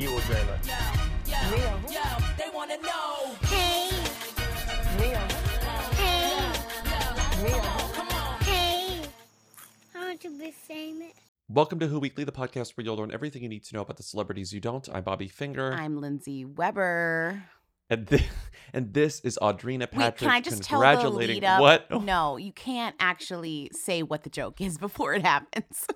Iwo Jima. They wanna know. Hey, hey, hey. I want to be famous. Welcome to Who Weekly, the podcast where you'll learn everything you need to know about the celebrities you don't. I'm Bobby Finger, I'm Lindsay Weber. and this, and this is Audrina Patrick. Wait, can I just tell the congratulating lead up? what? No, you can't actually say what the joke is before it happens.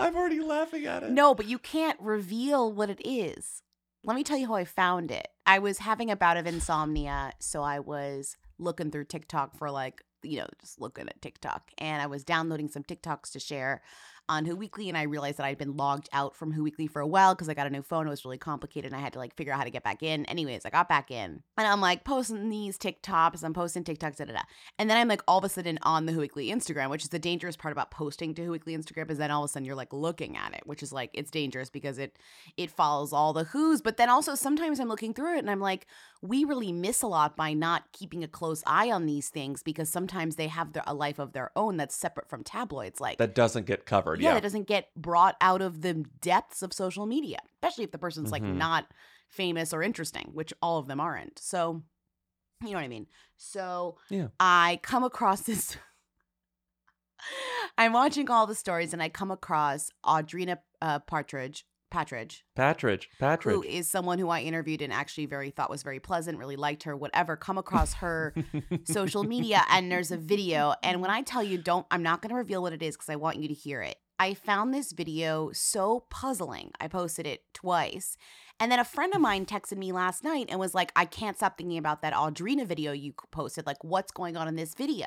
I'm already laughing at it. no, but you can't reveal what it is. Let me tell you how I found it. I was having a bout of insomnia, so I was looking through TikTok for like, you know, just looking at TikTok, and I was downloading some TikToks to share on Who Weekly, and I realized that I'd been logged out from Who Weekly for a while because I got a new phone. It was really complicated, and I had to like figure out how to get back in. Anyways, I got back in, and I'm like posting these TikToks. I'm posting TikToks, da da da. And then I'm like all of a sudden on the Who Weekly Instagram, which is the dangerous part about posting to Who Weekly Instagram is then all of a sudden you're like looking at it, which is like it's dangerous because it it follows all the Who's. But then also sometimes I'm looking through it and I'm like, we really miss a lot by not keeping a close eye on these things because sometimes they have their, a life of their own that's separate from tabloids. Like That doesn't get covered. yeah, Yeah. that doesn't get brought out of the depths of social media, especially if the person's like Mhm. not famous or interesting, which all of them aren't. So, you know what I mean? So, Yeah. I come across this. I'm watching all the stories and I come across Audrina uh, Partridge. Partridge, Patridge. Patridge. who is someone who I interviewed and actually very thought was very pleasant, really liked her, whatever. Come across her social media and there's a video. And when I tell you, don't, I'm not going to reveal what it is because I want you to hear it. I found this video so puzzling. I posted it twice. And then a friend of mine texted me last night and was like, I can't stop thinking about that Audrina video you posted. Like, what's going on in this video?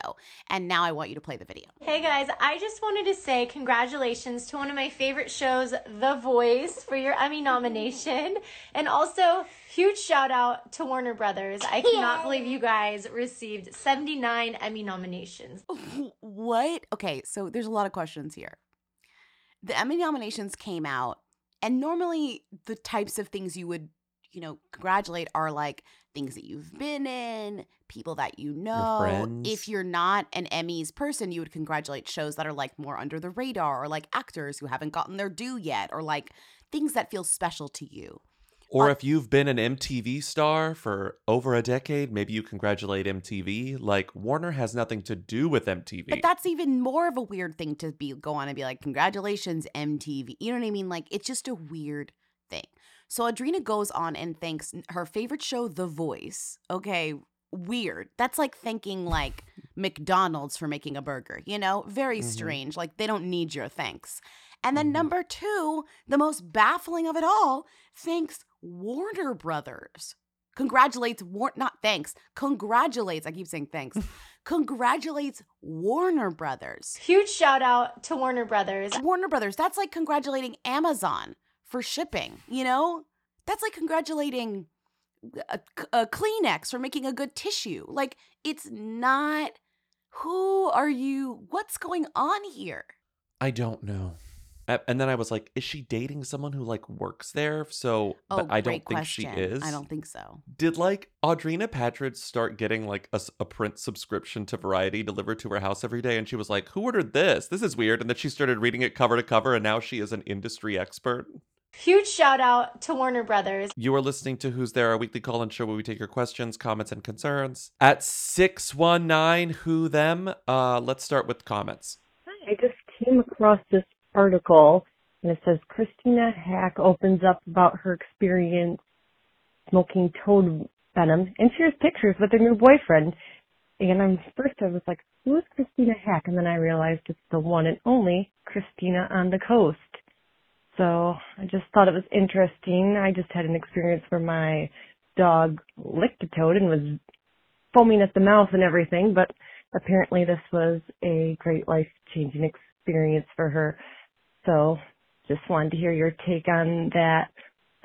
And now I want you to play the video. Hey guys, I just wanted to say congratulations to one of my favorite shows, The Voice, for your Emmy nomination. And also, huge shout out to Warner Brothers. I cannot believe you guys received 79 Emmy nominations. what? Okay, so there's a lot of questions here. The Emmy nominations came out, and normally the types of things you would, you know, congratulate are like things that you've been in, people that you know. If you're not an Emmys person, you would congratulate shows that are like more under the radar or like actors who haven't gotten their due yet or like things that feel special to you. Or if you've been an MTV star for over a decade, maybe you congratulate MTV. Like Warner has nothing to do with MTV. But that's even more of a weird thing to be go on and be like, congratulations, MTV. You know what I mean? Like it's just a weird thing. So Audrina goes on and thanks her favorite show, The Voice. Okay, weird. That's like thanking like McDonald's for making a burger, you know? Very Mhm. strange. Like they don't need your thanks. And then Mhm. number two, the most baffling of it all, thanks Warner Brothers. Congratulates War not thanks. Congratulates. I keep saying thanks. Congratulates Warner Brothers. Huge shout out to Warner Brothers. Warner Brothers, that's like congratulating Amazon for shipping, you know? That's like congratulating a, a Kleenex for making a good tissue. Like, it's not. Who are you? What's going on here? I don't know. A- And then I was like, is she dating someone who like works there? So Oh, but I great don't think question. she is. I don't think so. Did like Audrina Patridge start getting like a print subscription to Variety delivered to her house every day? And she was like, who ordered this? This is weird. And then she started reading it cover to cover, and now she is an industry expert. Huge shout out to Warner Brothers. You are listening to Who's There, our weekly call and show where we take your questions, comments, and concerns. At 619 Who Them, uh, let's start with comments. I just came across this article and it says Christina Haack opens up about her experience smoking toad venom and shares pictures with her new boyfriend. And I'm first I was like, who is Christina Haack? And then I realized it's the one and only Christina on the coast. So I just thought it was interesting. I just had an experience where my dog licked a toad and was foaming at the mouth and everything, but apparently this was a great life changing experience for her. So just wanted to hear your take on that.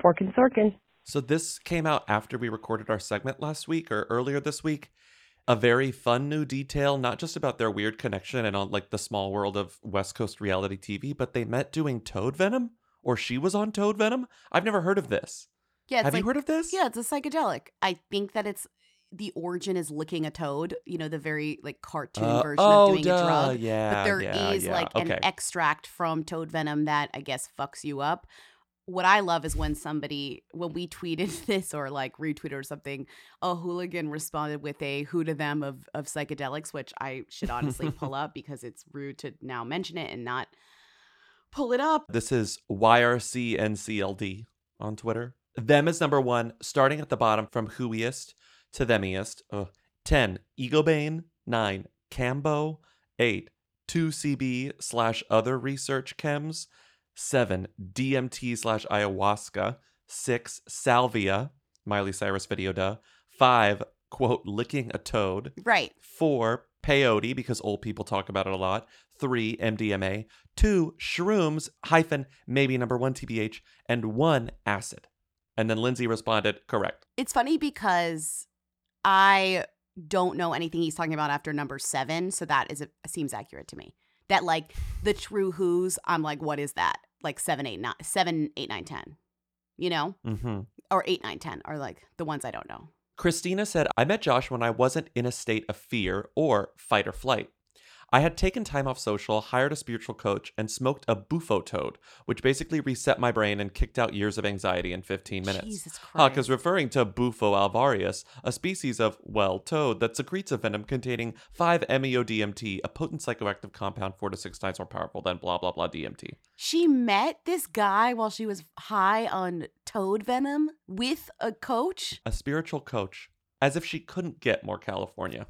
Pork and Sorkin. So this came out after we recorded our segment last week or earlier this week. A very fun new detail, not just about their weird connection and on like the small world of West Coast reality TV, but they met doing Toad Venom, or she was on Toad Venom. I've never heard of this. Yeah, Have like, you heard of this? Yeah, it's a psychedelic. I think that it's the origin is licking a toad. You know, the very like cartoon Uh, version oh, of doing duh, a drug. Yeah, but there is yeah, yeah. like okay. an extract from toad venom that I guess fucks you up. what I love is when somebody, when we tweeted this or like retweeted or something, a hooligan responded with a who to them of, of psychedelics, which I should honestly pull up because it's rude to now mention it and not pull it up. This is YRCNCLD on Twitter. Them is number one, starting at the bottom from whoiest to themiest. Ugh. 10, Ibogaine. 9, Kambo. 8, 2CB slash other research chems. 7, DMT slash ayahuasca. 6, Salvia. Miley Cyrus video, duh. 5, quote, licking a toad. Right. Four, peyote, because old people talk about it a lot. Three, MDMA. Two, shrooms, hyphen, maybe number one, TBH. And one, acid. And then Lindsay responded, correct. It's funny because I don't know anything he's talking about after number seven. So that is seems accurate to me. That like the true who's, I'm like, what is that? Like seven, eight, nine, seven, eight, nine, ten. You know? Mm-hmm. Or eight, nine, ten are like the ones I don't know. Christina said, I met Josh when I wasn't in a state of fear or fight or flight. I had taken time off social, hired a spiritual coach, and smoked a bufo toad, which basically reset my brain and kicked out years of anxiety in 15 minutes. Jesus Ah, because Christ. referring to Bufo alvarius, a species of, well, toad that secretes a venom containing 5-MeO-DMT, a potent psychoactive compound four to six times more powerful than blah, blah, blah DMT. She met this guy while she was high on toad venom with a coach. A spiritual coach, as if she couldn't get more California.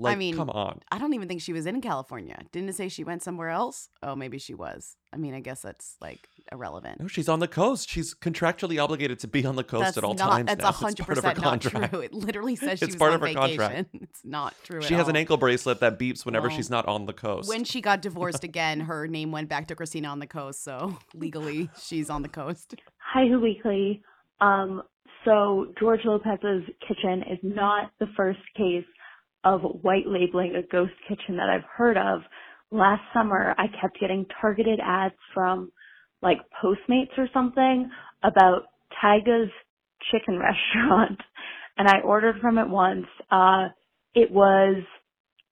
Like, mean, come on. I don't even think she was in California. Didn't it say she went somewhere else? Oh, maybe she was. I mean, I guess that's like irrelevant. No, she's on the coast. She's contractually obligated to be on the coast that's at all not, times. That's now. It's hundred part of her percent not true. It literally says she It's part of her vacation. contract. It's not true. She at has an ankle bracelet that beeps whenever Well, she's not on the coast. When she got divorced again, her name went back to Christina on the coast. So legally, she's on the coast. Hi, Who Weekly. Um, so George Lopez's kitchen is not the first case of white labeling a ghost kitchen that I've heard of. Last summer, I kept getting targeted ads from like Postmates or something about Tyga's chicken restaurant, and I ordered from it once. Uh, it was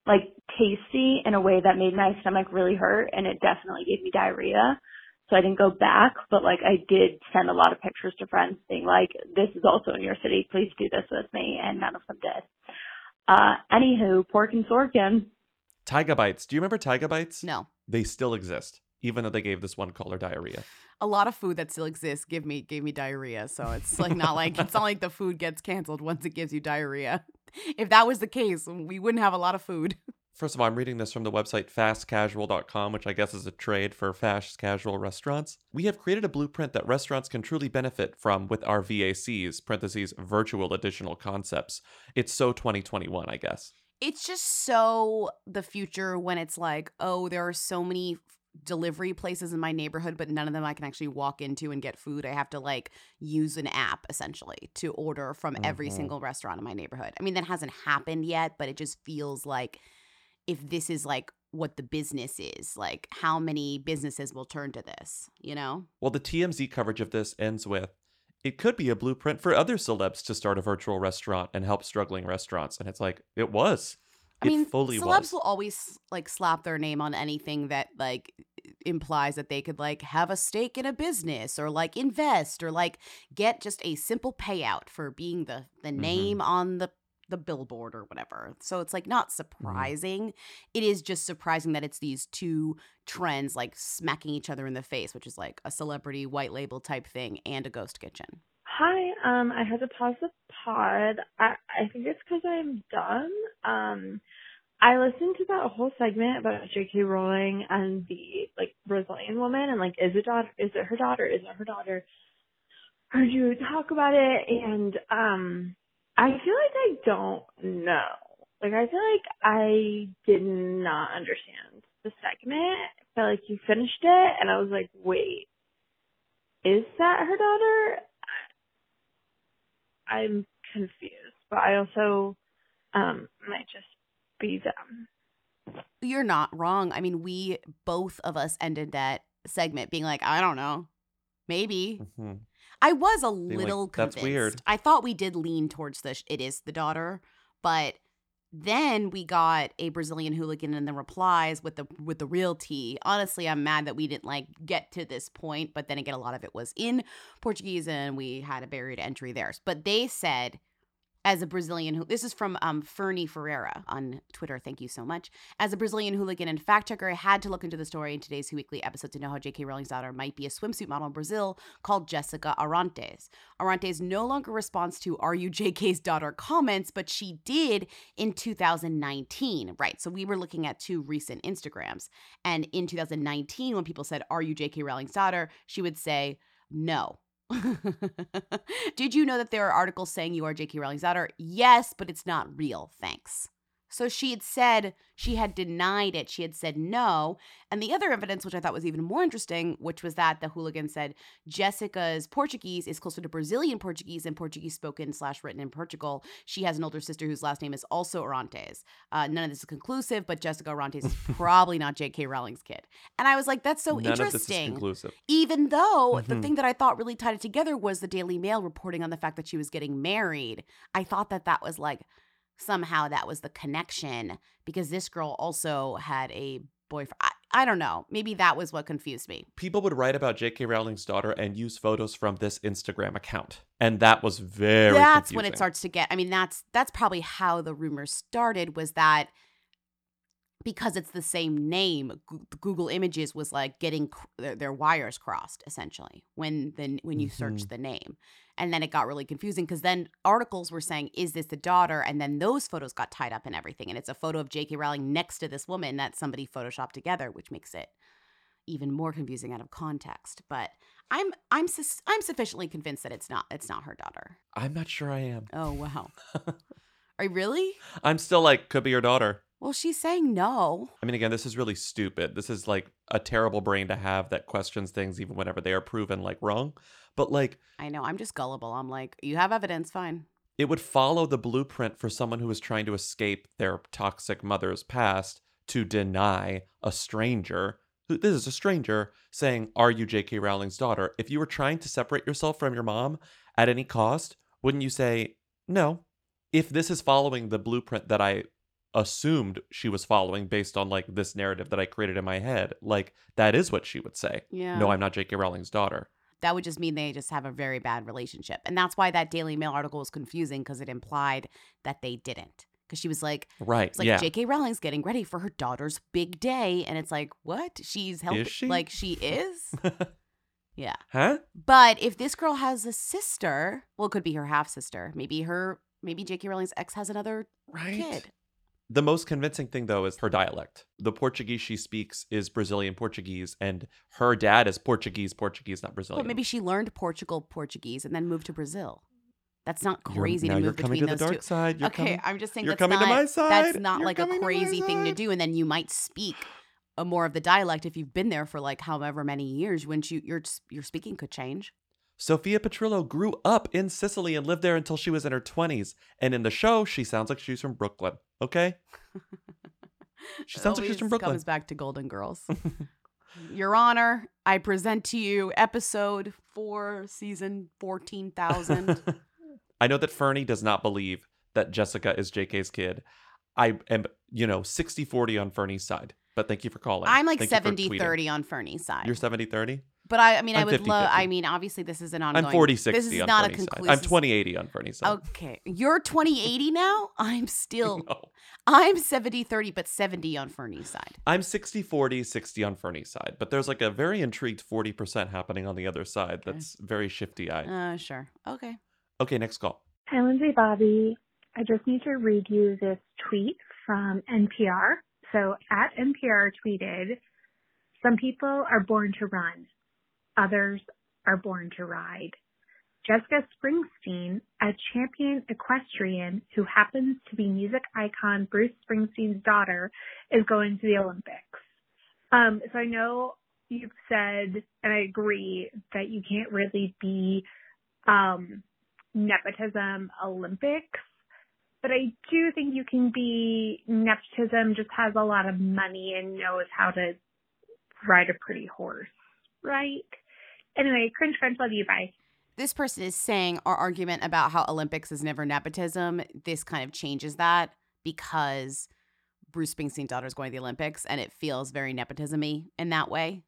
like tasty in a way that made my stomach really hurt, and it definitely gave me diarrhea so I didn't go back, but like I did send a lot of pictures to friends being like, this is also in your city, please do this with me, and none of them did. Uh, anywho, Pork and Sorkin, Tyga Bites. Do you remember Tyga Bites? No, They still exist, even though they gave this one caller diarrhea. a lot of food that still exists give me gave me diarrhea. So it's like not like it's not like the food gets canceled once it gives you diarrhea. If that was the case, we wouldn't have a lot of food. First of all, I'm reading this from the website fastcasual.com, which I guess is a trade for fast casual restaurants. We have created a blueprint that restaurants can truly benefit from with our VACs, parentheses, virtual additional concepts. It's so 2021, I guess. It's just so the future when it's like, oh, there are so many delivery places in my neighborhood, but none of them I can actually walk into and get food. I have to like use an app essentially to order from every Mhm. single restaurant in my neighborhood. I mean, that hasn't happened yet, but it just feels like if this is like what the business is, like how many businesses will turn to this, you know? Well, the TMZ coverage of this ends with it could be a blueprint for other celebs to start a virtual restaurant and help struggling restaurants. And it's like, it was. I it mean, fully celebs was. will always like slap their name on anything that like implies that they could like have a stake in a business or like invest or like get just a simple payout for being the the Mhm. name on the the billboard or whatever. So it's like not surprising. It is just surprising that it's these two trends like smacking each other in the face, which is like a celebrity white label type thing and a ghost kitchen. Hi, um, I had to pause the pod. I, I think it's because I'm done. Um, I listened to that whole segment about J.K. Rowling and the like Brazilian woman, and like, is it daughter? Is it her daughter? Is it her daughter? Heard you talk about it, and um, I feel like I don't know. Like, I feel like I did not understand the segment. I felt like you finished it, and I was like, wait, is that her daughter? I'm confused, but I also um might just be dumb. You're not wrong. I mean, we both of us ended that segment being like, I don't know. Maybe. Mhm. I was a like, little "That's convinced. weird." I thought we did lean towards the sh- it is the daughter, but Then we got a Brazilian hooligan in the replies with the with the real tea. Honestly, I'm mad that we didn't like get to this point, but then again, a lot of it was in Portuguese and we had a buried entry there. But they said as a Brazilian who this is from um, Fernie Ferreira on Twitter. Thank you so much. As a Brazilian hooligan and fact checker, I had to look into the story in today's weekly episode to know how J.K. Rowling's daughter might be a swimsuit model in Brazil called Jessica Arantes. Arantes no longer responds to "Are you J.K.'s daughter?" comments, but she did in 2019. Right. So we were looking at two recent Instagrams, and in 2019, when people said "Are you J.K. Rowling's daughter?" she would say no. Did you know that there are articles saying you are J.K. Rowling's daughter? Yes, but it's not real. Thanks. So she had said she had denied it. She had said no. And the other evidence, which I thought was even more interesting, which was that the hooligan said Jessica's Portuguese is closer to Brazilian Portuguese and Portuguese spoken slash written in Portugal. She has an older sister whose last name is also Arantes. Uh, none of this is conclusive, but Jessica Arantes is probably not J.K. Rowling's kid. And I was like, that's so None of this is interesting. conclusive. Even though the Mhm. thing that I thought really tied it together was the Daily Mail reporting on the fact that she was getting married. I thought that that was like somehow that was the connection because this girl also had a boyfriend. I, I don't know. Maybe that was what confused me. People would write about J.K. Rowling's daughter and use photos from this Instagram account, and that was very. that's when it starts to get. I mean, that's that's probably how the rumors started. Was that because it's the same name? Google Images was like getting cr- their, their wires crossed essentially when the when you search Mhm. the name, and then it got really confusing because then articles were saying, "Is this the daughter?" And then those photos got tied up and everything, and it's a photo of J.K. Rowling next to this woman that somebody photoshopped together, which makes it even more confusing out of context. But I'm I'm sus- I'm sufficiently convinced that it's not it's not her daughter. I'm not sure I am. Oh wow. Are you really? I'm still like, could be your daughter. Well, she's saying no. I mean, again, this is really stupid. This is like a terrible brain to have that questions things even whenever they are proven like wrong. But like, I know. I'm just gullible. I'm like, you have evidence, fine. it would follow the blueprint for someone who is trying to escape their toxic mother's past to deny a stranger. This is a stranger saying, Are you J.K. Rowling's daughter? If you were trying to separate yourself from your mom at any cost, wouldn't you say, No? If this is following the blueprint that I assumed she was following based on like this narrative that I created in my head, like that is what she would say. Yeah. No, I'm not J.K. Rowling's daughter. that would just mean they just have a very bad relationship. And that's why that Daily Mail article was confusing because it implied that they didn't. Because she was like, Right. it's like yeah. J.K. Rowling's getting ready for her daughter's big day. And it's like, what? She's helping. she? Like, she is? yeah. huh? But if this girl has a sister, well, it could be her half sister. Maybe her, maybe J.K. Rowling's ex has another Right. kid. The most convincing thing, though, is her dialect. The Portuguese she speaks is Brazilian Portuguese, and her dad is Portuguese Portuguese, not Brazilian. Well, maybe she learned Portugal Portuguese and then moved to Brazil. That's not crazy You're- crazy to you're move coming between to the those dark two. side. Okay, coming, I'm just saying you're that's coming not, to my side. That's not You're like a coming to crazy thing to do, and then you might speak a more of the dialect if you've been there for like however many years. When you your your speaking could change. Sophia Petrillo grew up in Sicily and lived there until she was in her 20s. And in the show, she sounds like she's from Brooklyn. Okay? She sounds like she's from Brooklyn. Comes back to Golden Girls. Your Honor, I present to you episode four, season fourteen thousand. I know that Fernie does not believe that Jessica is JK's kid. I am, you know, 60 40 on Fernie's side. But thank you for calling. I'm like Thank you for 70 tweeting. 30 on Fernie's side. You're 70 30? But I, I mean, I I'm would love. 50-50. I mean, obviously, this is an ongoing. I'm 40 60 This is on not a Fernie's side. conclusive. I'm 20 80 on Fernie's side. Okay, you're 2080 now. I'm still. No. I'm 70 30, but 70 on Fernie's side. I'm 60 40, 60 on Fernie's side. But there's like a very intrigued 40% happening on the other side Okay. that's very shifty eyed. Uh, sure. Okay. Okay, next call. Hi, Lindsay Bobby. I just need to read you this tweet from NPR. So at NPR tweeted, some people are born to run. Others are born to ride. Jessica Springsteen, a champion equestrian who happens to be music icon Bruce Springsteen's daughter, is going to the Olympics. Um, so I know you've said, and I agree, that you can't really be um, nepotism Olympics, but I do think you can be nepotism just has a lot of money and knows how to ride a pretty horse, right? Anyway, cringe crunch, love you, bye. This person is saying our argument about how Olympics is never nepotism. This kind of changes that because Bruce Springsteen's daughter is going to the Olympics and it feels very nepotism-y in that way.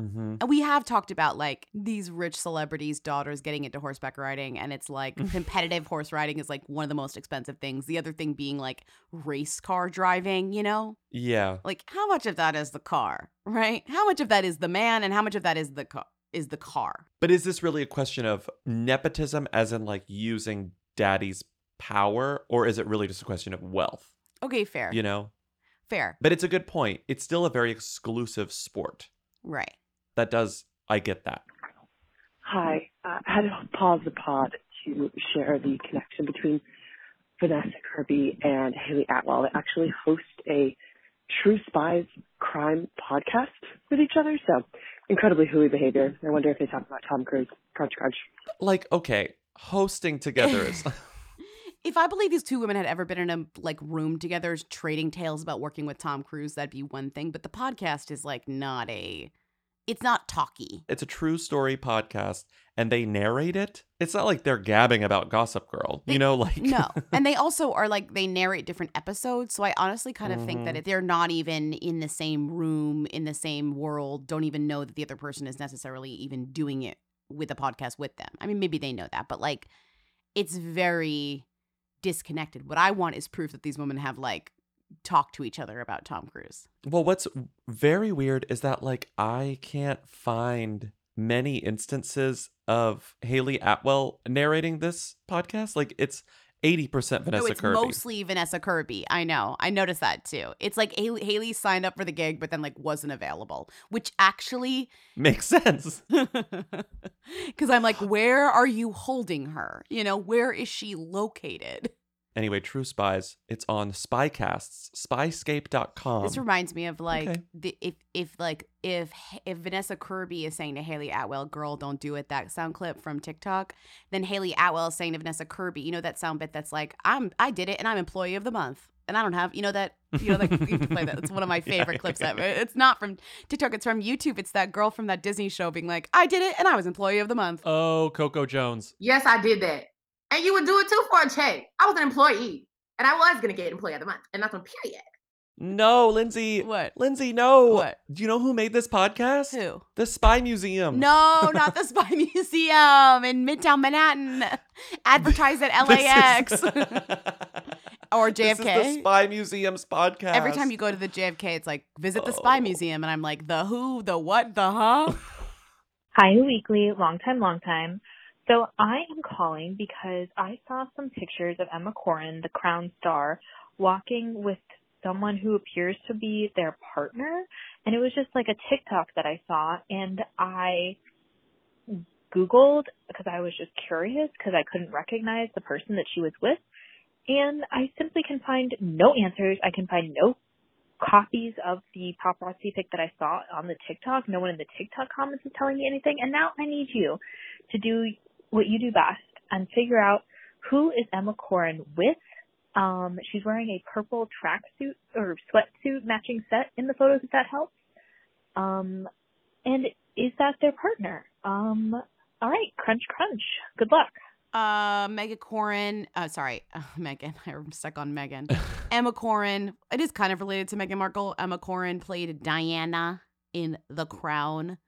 Mm-hmm. And we have talked about like these rich celebrities' daughters getting into horseback riding, and it's like competitive horse riding is like one of the most expensive things. The other thing being like race car driving, you know? Yeah. Like how much of that is the car, right? How much of that is the man and how much of that is the car is the car. But is this really a question of nepotism, as in like using daddy's power, or is it really just a question of wealth? Okay, fair. You know? Fair. But it's a good point. It's still a very exclusive sport. Right. That does, I get that. Hi. Uh, I had to pause the pod to share the connection between Vanessa Kirby and Hayley Atwell. They actually host a True Spies crime podcast with each other. So incredibly hooey behavior. I wonder if they talk about Tom Cruise. Crunch, crunch. Like, okay, hosting together is. If I believe these two women had ever been in a like room together trading tales about working with Tom Cruise, that'd be one thing. But the podcast is like not a it's not talky. it's a true story podcast and they narrate it. It's not like they're gabbing about Gossip Girl. You know, like. No. and they also are like they narrate different episodes. So I honestly kind of think that if they're not even in the same room, in the same world, don't even know that the other person is necessarily even doing it with a podcast with them. I mean, maybe they know that, but like it's very disconnected. What I want is proof that these women have like talked to each other about Tom Cruise. Well, what's very weird is that like I can't find many instances of Hayley Atwell narrating this podcast. Like it's 80% Vanessa no, it's Kirby. mostly Vanessa Kirby. I know. I noticed that too. It's like Hayley, Hayley signed up for the gig, but then like wasn't available, which actually Makes sense. Because I'm like, where are you holding her? You know, where is she located? Anyway, True Spies, it's on Spycasts, spyscape.com. this reminds me of like okay. the if if like if if Vanessa Kirby is saying to Hayley Atwell, "Girl, don't do it," that sound clip from TikTok, then Hayley Atwell is saying to Vanessa Kirby, you know that sound bit that's like, "I'm I did it and I'm employee of the month." And I don't have, you know that, you know that you can play that. It's one of my favorite Yeah, clips yeah, ever. It's not from TikTok. It's from YouTube. It's that girl from that Disney show being like, "I did it and I was employee of the month." Oh, Coco Jones. Yes, I did that. And you would do it too for a check. I was an employee. And I was gonna get employee of the month. And that's on period. No, Lindsay. What? Lindsay, no. What? Do you know who made this podcast? Who? The Spy Museum. No, not the Spy Museum in Midtown Manhattan. Advertise at LAX or This is JFK. the Spy Museum's podcast. Every time you go to the JFK, it's like visit the Spy Oh. Museum, and I'm like the who, the what, the huh. Hi, Weekly. Long time, long time. So I am calling because I saw some pictures of Emma Corrin, the Crown star, walking with someone who appears to be their partner. And it was just like a TikTok that I saw and I Googled because I was just curious because I couldn't recognize the person that she was with. And I simply can find no answers. I can find no copies of the paparazzi pic that I saw on the TikTok. No one in the TikTok comments is telling me anything. And now I need you to do what you do best and figure out who is Emma Corrin with. Um, she's wearing a purple tracksuit or sweatsuit matching set in the photos if that helps. Um, and is that their partner? Um, all right, crunch, crunch. Good luck. Uh, Megan Corrin. Uh, sorry, uh, Megan. I'm stuck on Megan. Emma Corrin. It is kind of related to Meghan Markle. Emma Corrin played Diana in The Crown.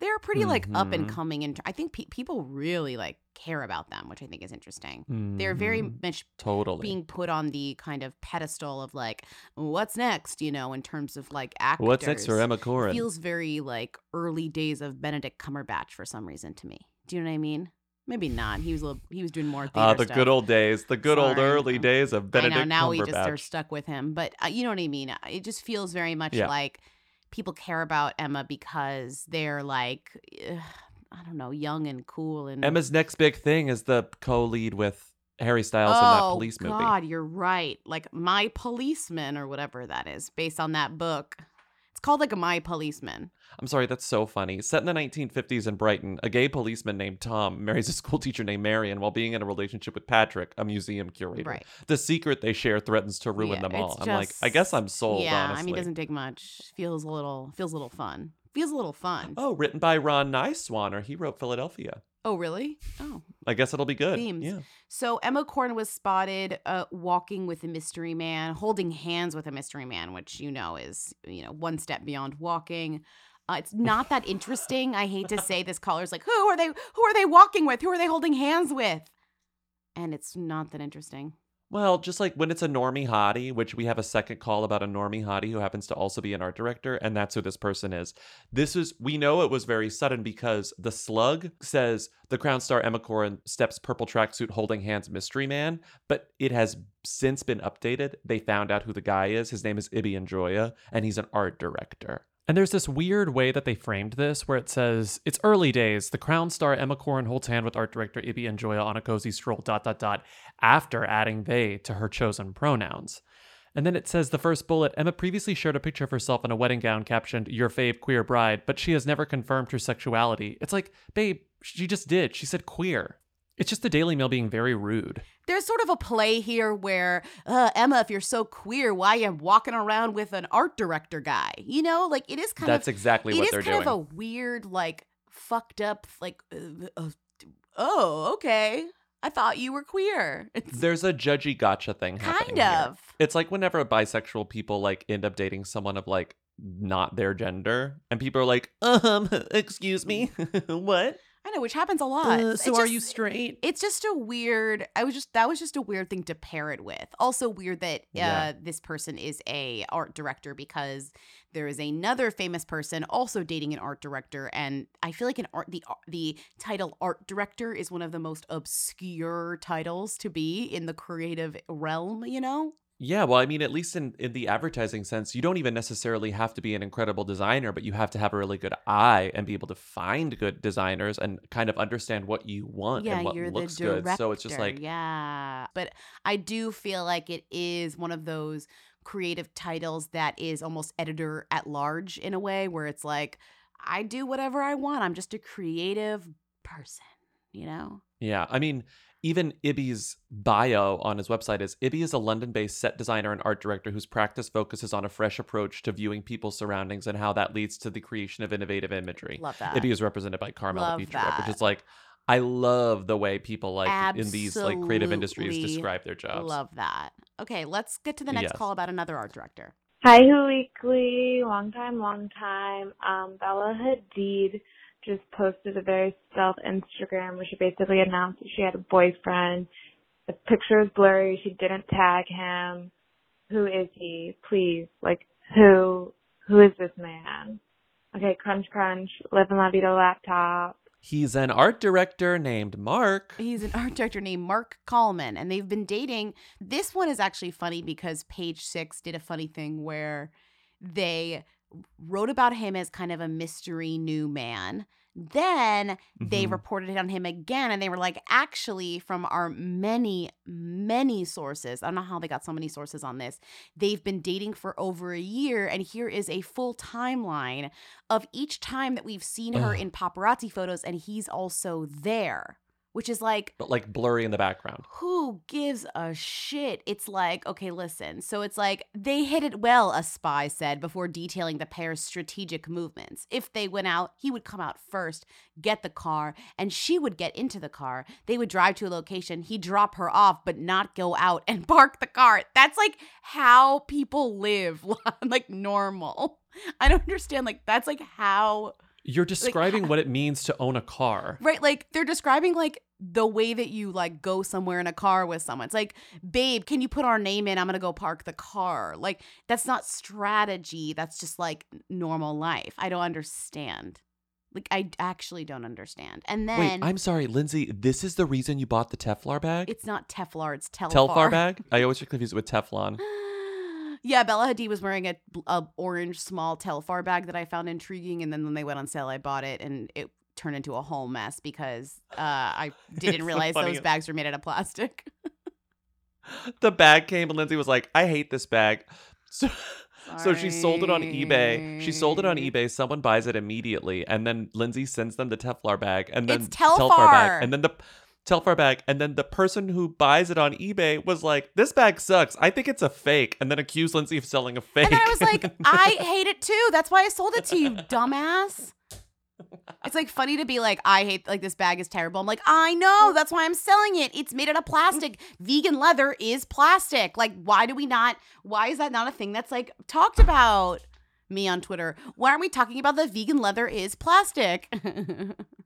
They're pretty like up and Mhm. coming, and I think pe- people really like care about them, which I think is interesting. They're very Mhm. much Totally. being put on the kind of pedestal of like, what's next? You know, in terms of like actors. What's next for Emma Corrin? Feels very like early days of Benedict Cumberbatch for some reason to me. Do you know what I mean? Maybe not. He was a little, he was doing more. Ah, theater the stuff. good old days, the good old early days of Benedict I know now we just are stuck with him, but uh, you know what I mean. It just feels very much Yeah. like people care about Emma because they're like, uh, I don't know, young and cool and Emma's next big thing is the co-lead with Harry Styles in that oh police movie. Oh god, you're right. Like My Policeman or whatever that is, based on that book. Called like a My Policeman. I'm sorry, that's so funny. Set in the 1950s in Brighton, a gay policeman named Tom marries a school teacher named Marion while being in a relationship with Patrick, a museum curator. Right. The secret they share threatens to ruin Yeah, them all. I'm like, I guess I'm sold, Yeah, honestly. I mean, it doesn't take much. Feels a little, feels a little fun. Feels a little fun. Oh, written by Ron Nyswanner. He wrote Philadelphia. Oh, really? Oh. I guess it'll be good. Themes. Yeah. So Emma Corrin was spotted uh, walking with a mystery man, holding hands with a mystery man, which you know is you know one step beyond walking. Uh, it's not that interesting. I hate to say this. Caller's like, who are they? Who are they walking with? Who are they holding hands with? And it's not that interesting. Well, just like when it's a normie hottie, which we have a second call about a normie hottie who happens to also be an art director, and that's who this person is. This is, we know it was very sudden because the slug says the Crown star Emma Corrin steps purple tracksuit holding hands mystery man, but it has since been updated. They found out who the guy is. His name is Ibi Njoya, and he's an art director. And there's this weird way that they framed this where it says, It's early days. The Crown star Emma Corrin holds hand with art director Ibi Njoya on a cozy stroll, dot, dot, dot, after adding they to her chosen pronouns. And then it says the first bullet Emma previously shared a picture of herself in a wedding gown captioned, Your fave queer bride, but she has never confirmed her sexuality. It's like, babe, she just did. She said queer. It's just the Daily Mail being very rude. There's sort of a play here where, uh, Emma, if you're so queer, why are you walking around with an art director guy? You know, like it is kind That's of exactly it what they're doing. It is kind of a weird, like fucked up, like, uh, uh, oh, okay. I thought you were queer. It's There's a judgy gotcha thing happening. kind here. of. It's like whenever bisexual people like end up dating someone of like not their gender, and people are like, um, excuse me, what? I know, which happens a lot. Uh, so are you straight? It's just a weird. I was just that was just a weird thing to pair it with. Also weird that uh, Yeah. this person is a art director because there is another famous person also dating an art director, and I feel like an art the the title art director is one of the most obscure titles to be in the creative realm. You know. Yeah, well, I mean, at least in, in the advertising sense, you don't even necessarily have to be an incredible designer, but you have to have a really good eye and be able to find good designers and kind of understand what you want yeah, and what you're looks the director. good. So it's just like, yeah. But I do feel like it is one of those creative titles that is almost editor at large in a way where it's like I do whatever I want. I'm just a creative person, you know? yeah, I mean, even Ibby's bio on his website is Ibby is a London based set designer and art director whose practice focuses on a fresh approach to viewing people's surroundings and how that leads to the creation of innovative imagery. Love that. Ibby is represented by Carmela Love Future which is like, I love the way people like in these like creative industries describe their jobs. Love that. Okay, let's get to the next Yes. call about another art director. Hi, Who Weekly. Long time, long time. Um, Bella Hadid just posted a very stealth Instagram where she basically announced that she had a boyfriend. The picture is blurry. She didn't tag him. Who is he? Please, like, who, who is this man? Okay, crunch, crunch. Live in La Vida laptop. He's an art director named Marc. He's an art director named Marc Kalman, and they've been dating. This one is actually funny because Page Six did a funny thing where they wrote about him as kind of a mystery new man. Then they Mhm. reported on him again, and they were like, actually, from our many, many sources, I don't know how they got so many sources on this. They've been dating for over a year, and here is a full timeline of each time that we've seen her Ugh. in paparazzi photos, and he's also there, which is like, But like blurry in the background. who gives a shit? It's like, okay, listen. So it's like, they hit it well, a spy said before detailing the pair's strategic movements. If they went out, he would come out first, get the car, and she would get into the car. They would drive to a location, he'd drop her off, but not go out and park the car. That's like how people live, like normal. I don't understand. Like, that's like how. You're describing what it means to own a car. Right, like they're describing like the way that you like go somewhere in a car with someone. It's like, babe, can you put our name in? I'm gonna go park the car. Like that's not strategy. That's just like normal life. I don't understand. Like I actually don't understand. And then Wait, I'm sorry, Lindsay. This is the reason you bought the Teflar bag? it's not Teflar. It's Telfar. Telfar bag? I always get confused with Teflon. Yeah, Bella Hadid was wearing a, a orange small Telfar bag that I found intriguing, and then when they went on sale, I bought it, and it turned into a whole mess because uh, I didn't realize those bags were made out of plastic. the bag came and Lindsay was like, I hate this bag. So, so she sold it on eBay. She sold it on eBay. Someone buys it immediately. And then Lindsay sends them the Teflar bag. And then It's bag. Telfar. Bag, and then the Telfar bag, and then the person who buys it on eBay was like, "This bag sucks. I think it's a fake," and then accused Lindsay of selling a fake. And I was like, I hate it too. That's why I sold it to you, dumbass. It's like funny to be like, I hate like this bag is terrible. I'm like, I know, that's why I'm selling it. It's made out of plastic. Vegan leather is plastic. Like, why do we not? Why is that not a thing that's like talked about? Me on Twitter. Why aren't we talking about the vegan leather is plastic?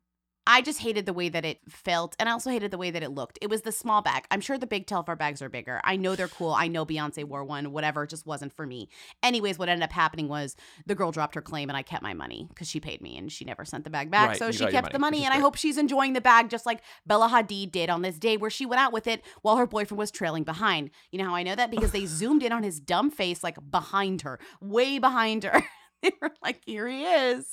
I just hated the way that it felt, and I also hated the way that it looked. It was the small bag. I'm sure the big Telfar bags are bigger. I know they're cool. I know Beyonce wore one. Whatever, it just wasn't for me. Anyways, what ended up happening was the girl dropped her claim, and I kept my money because she paid me, and she never sent the bag back. Right, so she kept the money, money, which and I hope she's enjoying the bag just like Bella Hadid did on this day where she went out with it while her boyfriend was trailing behind. You know how I know that because they zoomed in on his dumb face, like behind her, way behind her. they were like, here he is.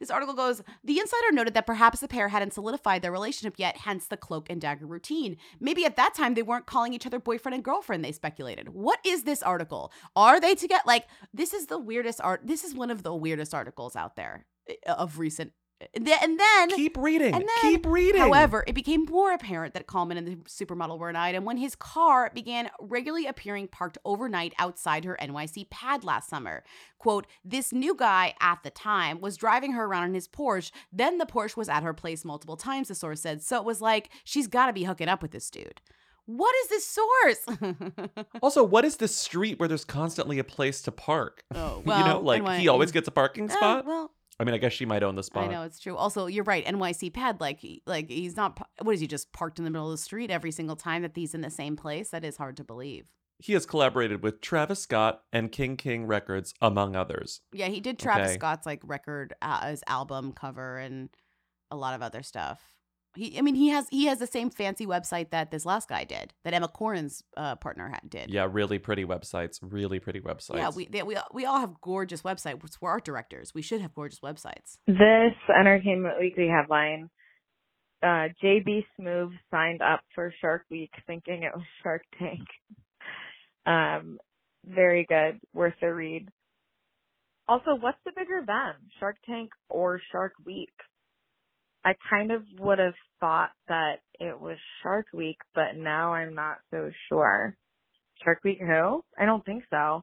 This article goes The insider noted that perhaps the pair hadn't solidified their relationship yet, hence the cloak and dagger routine. Maybe at that time they weren't calling each other boyfriend and girlfriend, they speculated. What is this article? Are they together? Like, this is the weirdest art. This is one of the weirdest articles out there uh, of recent. And then, and then keep reading. and then, keep reading. However, it became more apparent that Kalman and the supermodel were an item when his car began regularly appearing parked overnight outside her NYC pad last summer. Quote, this new guy at the time was driving her around in his Porsche. Then the Porsche was at her place multiple times, the source said. So it was like, she's got to be hooking up with this dude. What is this source? Also, what is this street where there's constantly a place to park? Oh, well, you know, like he always gets a parking Eh, spot. well, I mean, I guess she might own the spot. I know it's true. Also, you're right. NYC pad, like, like he's not. What is he just parked in the middle of the street every single time that he's in the same place? That is hard to believe. He has collaborated with Travis Scott and King King Records, among others. Yeah, he did Travis Okay. Scott's like record, uh, his album cover, and a lot of other stuff. He, I mean, he has he has the same fancy website that this last guy did, that Emma Corrin's uh, partner had did. Yeah, really pretty websites. Really pretty websites. Yeah, we they, we we all have gorgeous websites. We're art directors. We should have gorgeous websites. This Entertainment Weekly headline uh, JB Smoove signed up for Shark Week thinking it was Shark Tank. Um, very good, worth a read. Also, what's the bigger event, Shark Tank or Shark Week? I kind of would have thought that it was Shark Week, but now I'm not so sure. Shark Week who? I don't think so.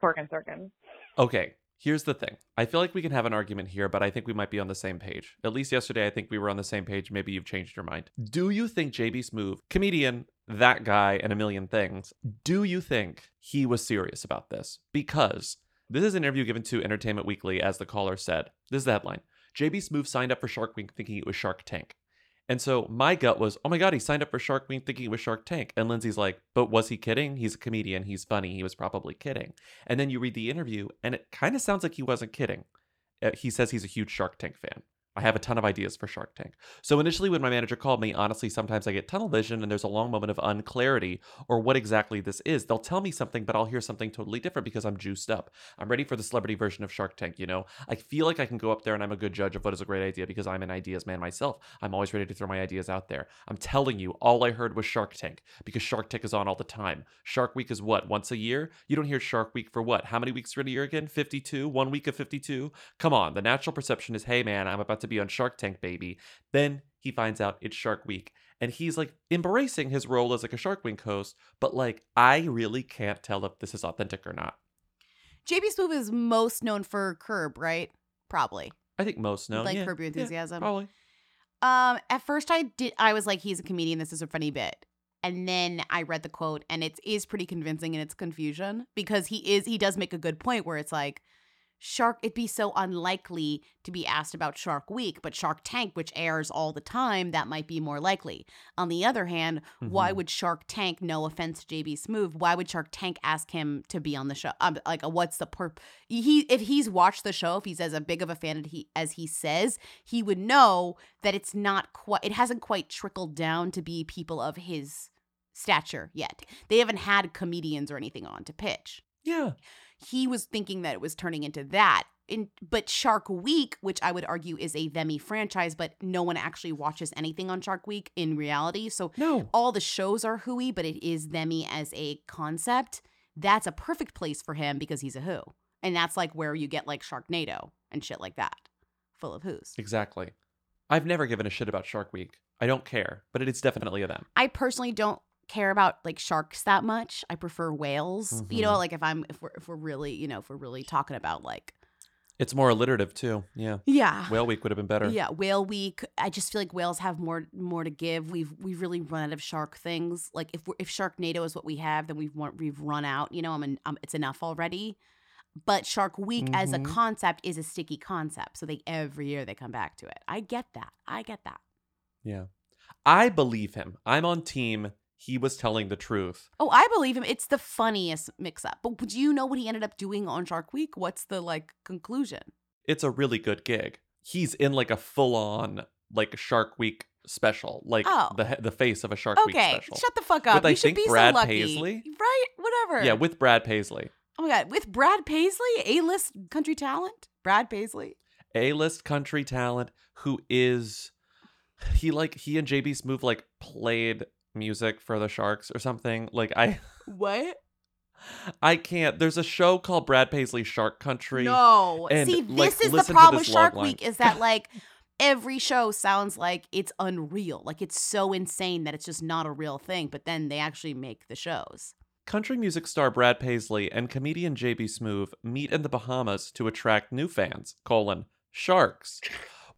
Pork and Sorkin. Okay, here's the thing. I feel like we can have an argument here, but I think we might be on the same page. At least yesterday, I think we were on the same page. Maybe you've changed your mind. Do you think JB Smoove, comedian, that guy, and a million things, do you think he was serious about this? Because this is an interview given to Entertainment Weekly, as the caller said. This is the headline JB Smoove signed up for Shark Week thinking it was Shark Tank. And so my gut was, oh my God, he signed up for Shark Week thinking it was Shark Tank. And Lindsay's like, but was he kidding? He's a comedian. He's funny. He was probably kidding. And then you read the interview, and it kind of sounds like he wasn't kidding. Uh, He says he's a huge Shark Tank fan. I have a ton of ideas for Shark Tank. So initially, when my manager called me, honestly, sometimes I get tunnel vision and there's a long moment of unclarity or what exactly this is. They'll tell me something, but I'll hear something totally different because I'm juiced up. I'm ready for the celebrity version of Shark Tank, you know? I feel like I can go up there and I'm a good judge of what is a great idea because I'm an ideas man myself. I'm always ready to throw my ideas out there. I'm telling you, all I heard was Shark Tank because Shark Tank is on all the time. Shark Week is what? Once a year? You don't hear Shark Week for what? How many weeks in a year again? 52? One week of 52? Come on, the natural perception is, hey man, I'm about to be on Shark Tank, baby. Then he finds out it's Shark Week. And he's like embracing his role as like a Shark Week host, but like I really can't tell if this is authentic or not. JB Smoove is most known for Curb, right? Probably. I think most know. like yeah, Curb Your yeah, Enthusiasm. probably. Um, at first I did I was like, he's a comedian, this is a funny bit. And then I read the quote and it is pretty convincing in its confusion because he is he does make a good point where it's like Shark it'd be so unlikely to be asked about Shark Week, but Shark Tank, which airs all the time, that might be more likely. On the other hand, why Mhm. would Shark Tank, no offense to JB Smoove, why would Shark Tank ask him to be on the show? Um, like, what's the perp? He, if he's watched the show, if he's as a big of a fan as he, as he says, he would know that it's not quite, it hasn't quite trickled down to be people of his stature yet. They haven't had comedians or anything on to pitch. Yeah. He was thinking that it was turning into that. In, but Shark Week, which I would argue is a Themy franchise, but no one actually watches anything on Shark Week in reality. So no. all the shows are hooey, but it is Themy as a concept. That's a perfect place for him because he's a who. And that's like where you get like Sharknado and shit like that, full of who's. Exactly. I've never given a shit about Shark Week. I don't care, but it is definitely a them. I personally don't care about like sharks that much. I prefer whales. You know, Mhm. like if I'm if we're if we're really you know if we're really talking about like It's more alliterative too. Yeah. Yeah. Whale Week would have been better. yeah whale week. I just feel like whales have more more to give. We've we've really run out of shark things. Like if we're, if Sharknado is what we have, then we've we've run out. You know, I'm, an, um it's enough already. But Shark Week as a Mhm. concept is a sticky concept. So they every year they come back to it. I get that. I get that. Yeah. I believe him. I'm on team. He was telling the truth. Oh, I believe him. It's the funniest mix up. But do you know what he ended up doing on Shark Week? What's the like conclusion? It's a really good gig. He's in like a full on like Shark Week special, like Oh. the the face of a Shark Week Okay, special. shut the fuck up. With, I you should think, be Brad so lucky. Paisley. Right? Whatever. Yeah, with Brad Paisley. Oh my god, with Brad Paisley, A-list country talent? Brad Paisley? A-list country talent who is he like he and JB Smoove like played music for the Sharks or something. Like I What? I can't. There's a show called Brad Paisley Shark Country. No. and, See, like, this is the problem with Shark. Week is that like every show sounds like it's unreal. Like it's so insane that it's just not a real thing, but then they actually make the shows. Country music star Brad Paisley and comedian JB Smoove meet in the Bahamas to attract new fans, colon, sharks.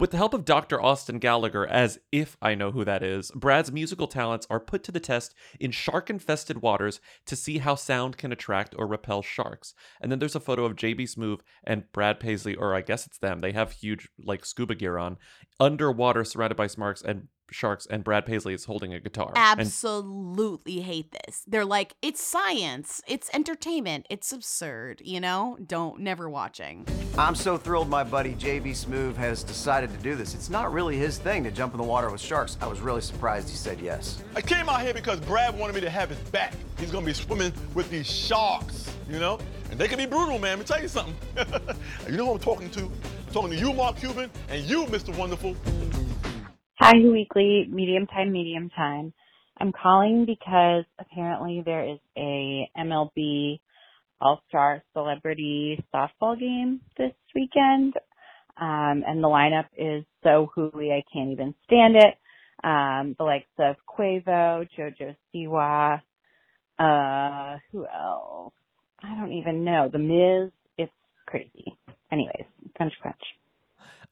With the help of Dr. Austin Gallagher, as if I know who that is, Brad's musical talents are put to the test in shark infested waters to see how sound can attract or repel sharks. And then there's a photo of JB Smoove and Brad Paisley, or I guess it's them. They have huge, like, scuba gear on, underwater surrounded by smarks and sharks, and Brad Paisley is holding a guitar. And Absolutely hate this. They're like, it's science, it's entertainment, it's absurd, you know? Don't never watching. I'm so thrilled my buddy JB Smoove has decided to do this. It's not really his thing to jump in the water with sharks. I was really surprised he said yes. I came out here because Brad wanted me to have his back. He's gonna be swimming with these sharks, you know? And they can be brutal, man. Let me tell you something. you know who I'm talking to? Talking to you, Mark Cuban, and you, Mr. Wonderful. Hi, Weekly, medium time, medium time. I'm calling because apparently there is a MLB All-Star Celebrity Softball game this weekend. Um, and the lineup is so hooey I can't even stand it. Um, the likes of Quavo, Jojo Siwa, uh, who else? I don't even know. The Miz, it's crazy. Anyways, crunch crunch.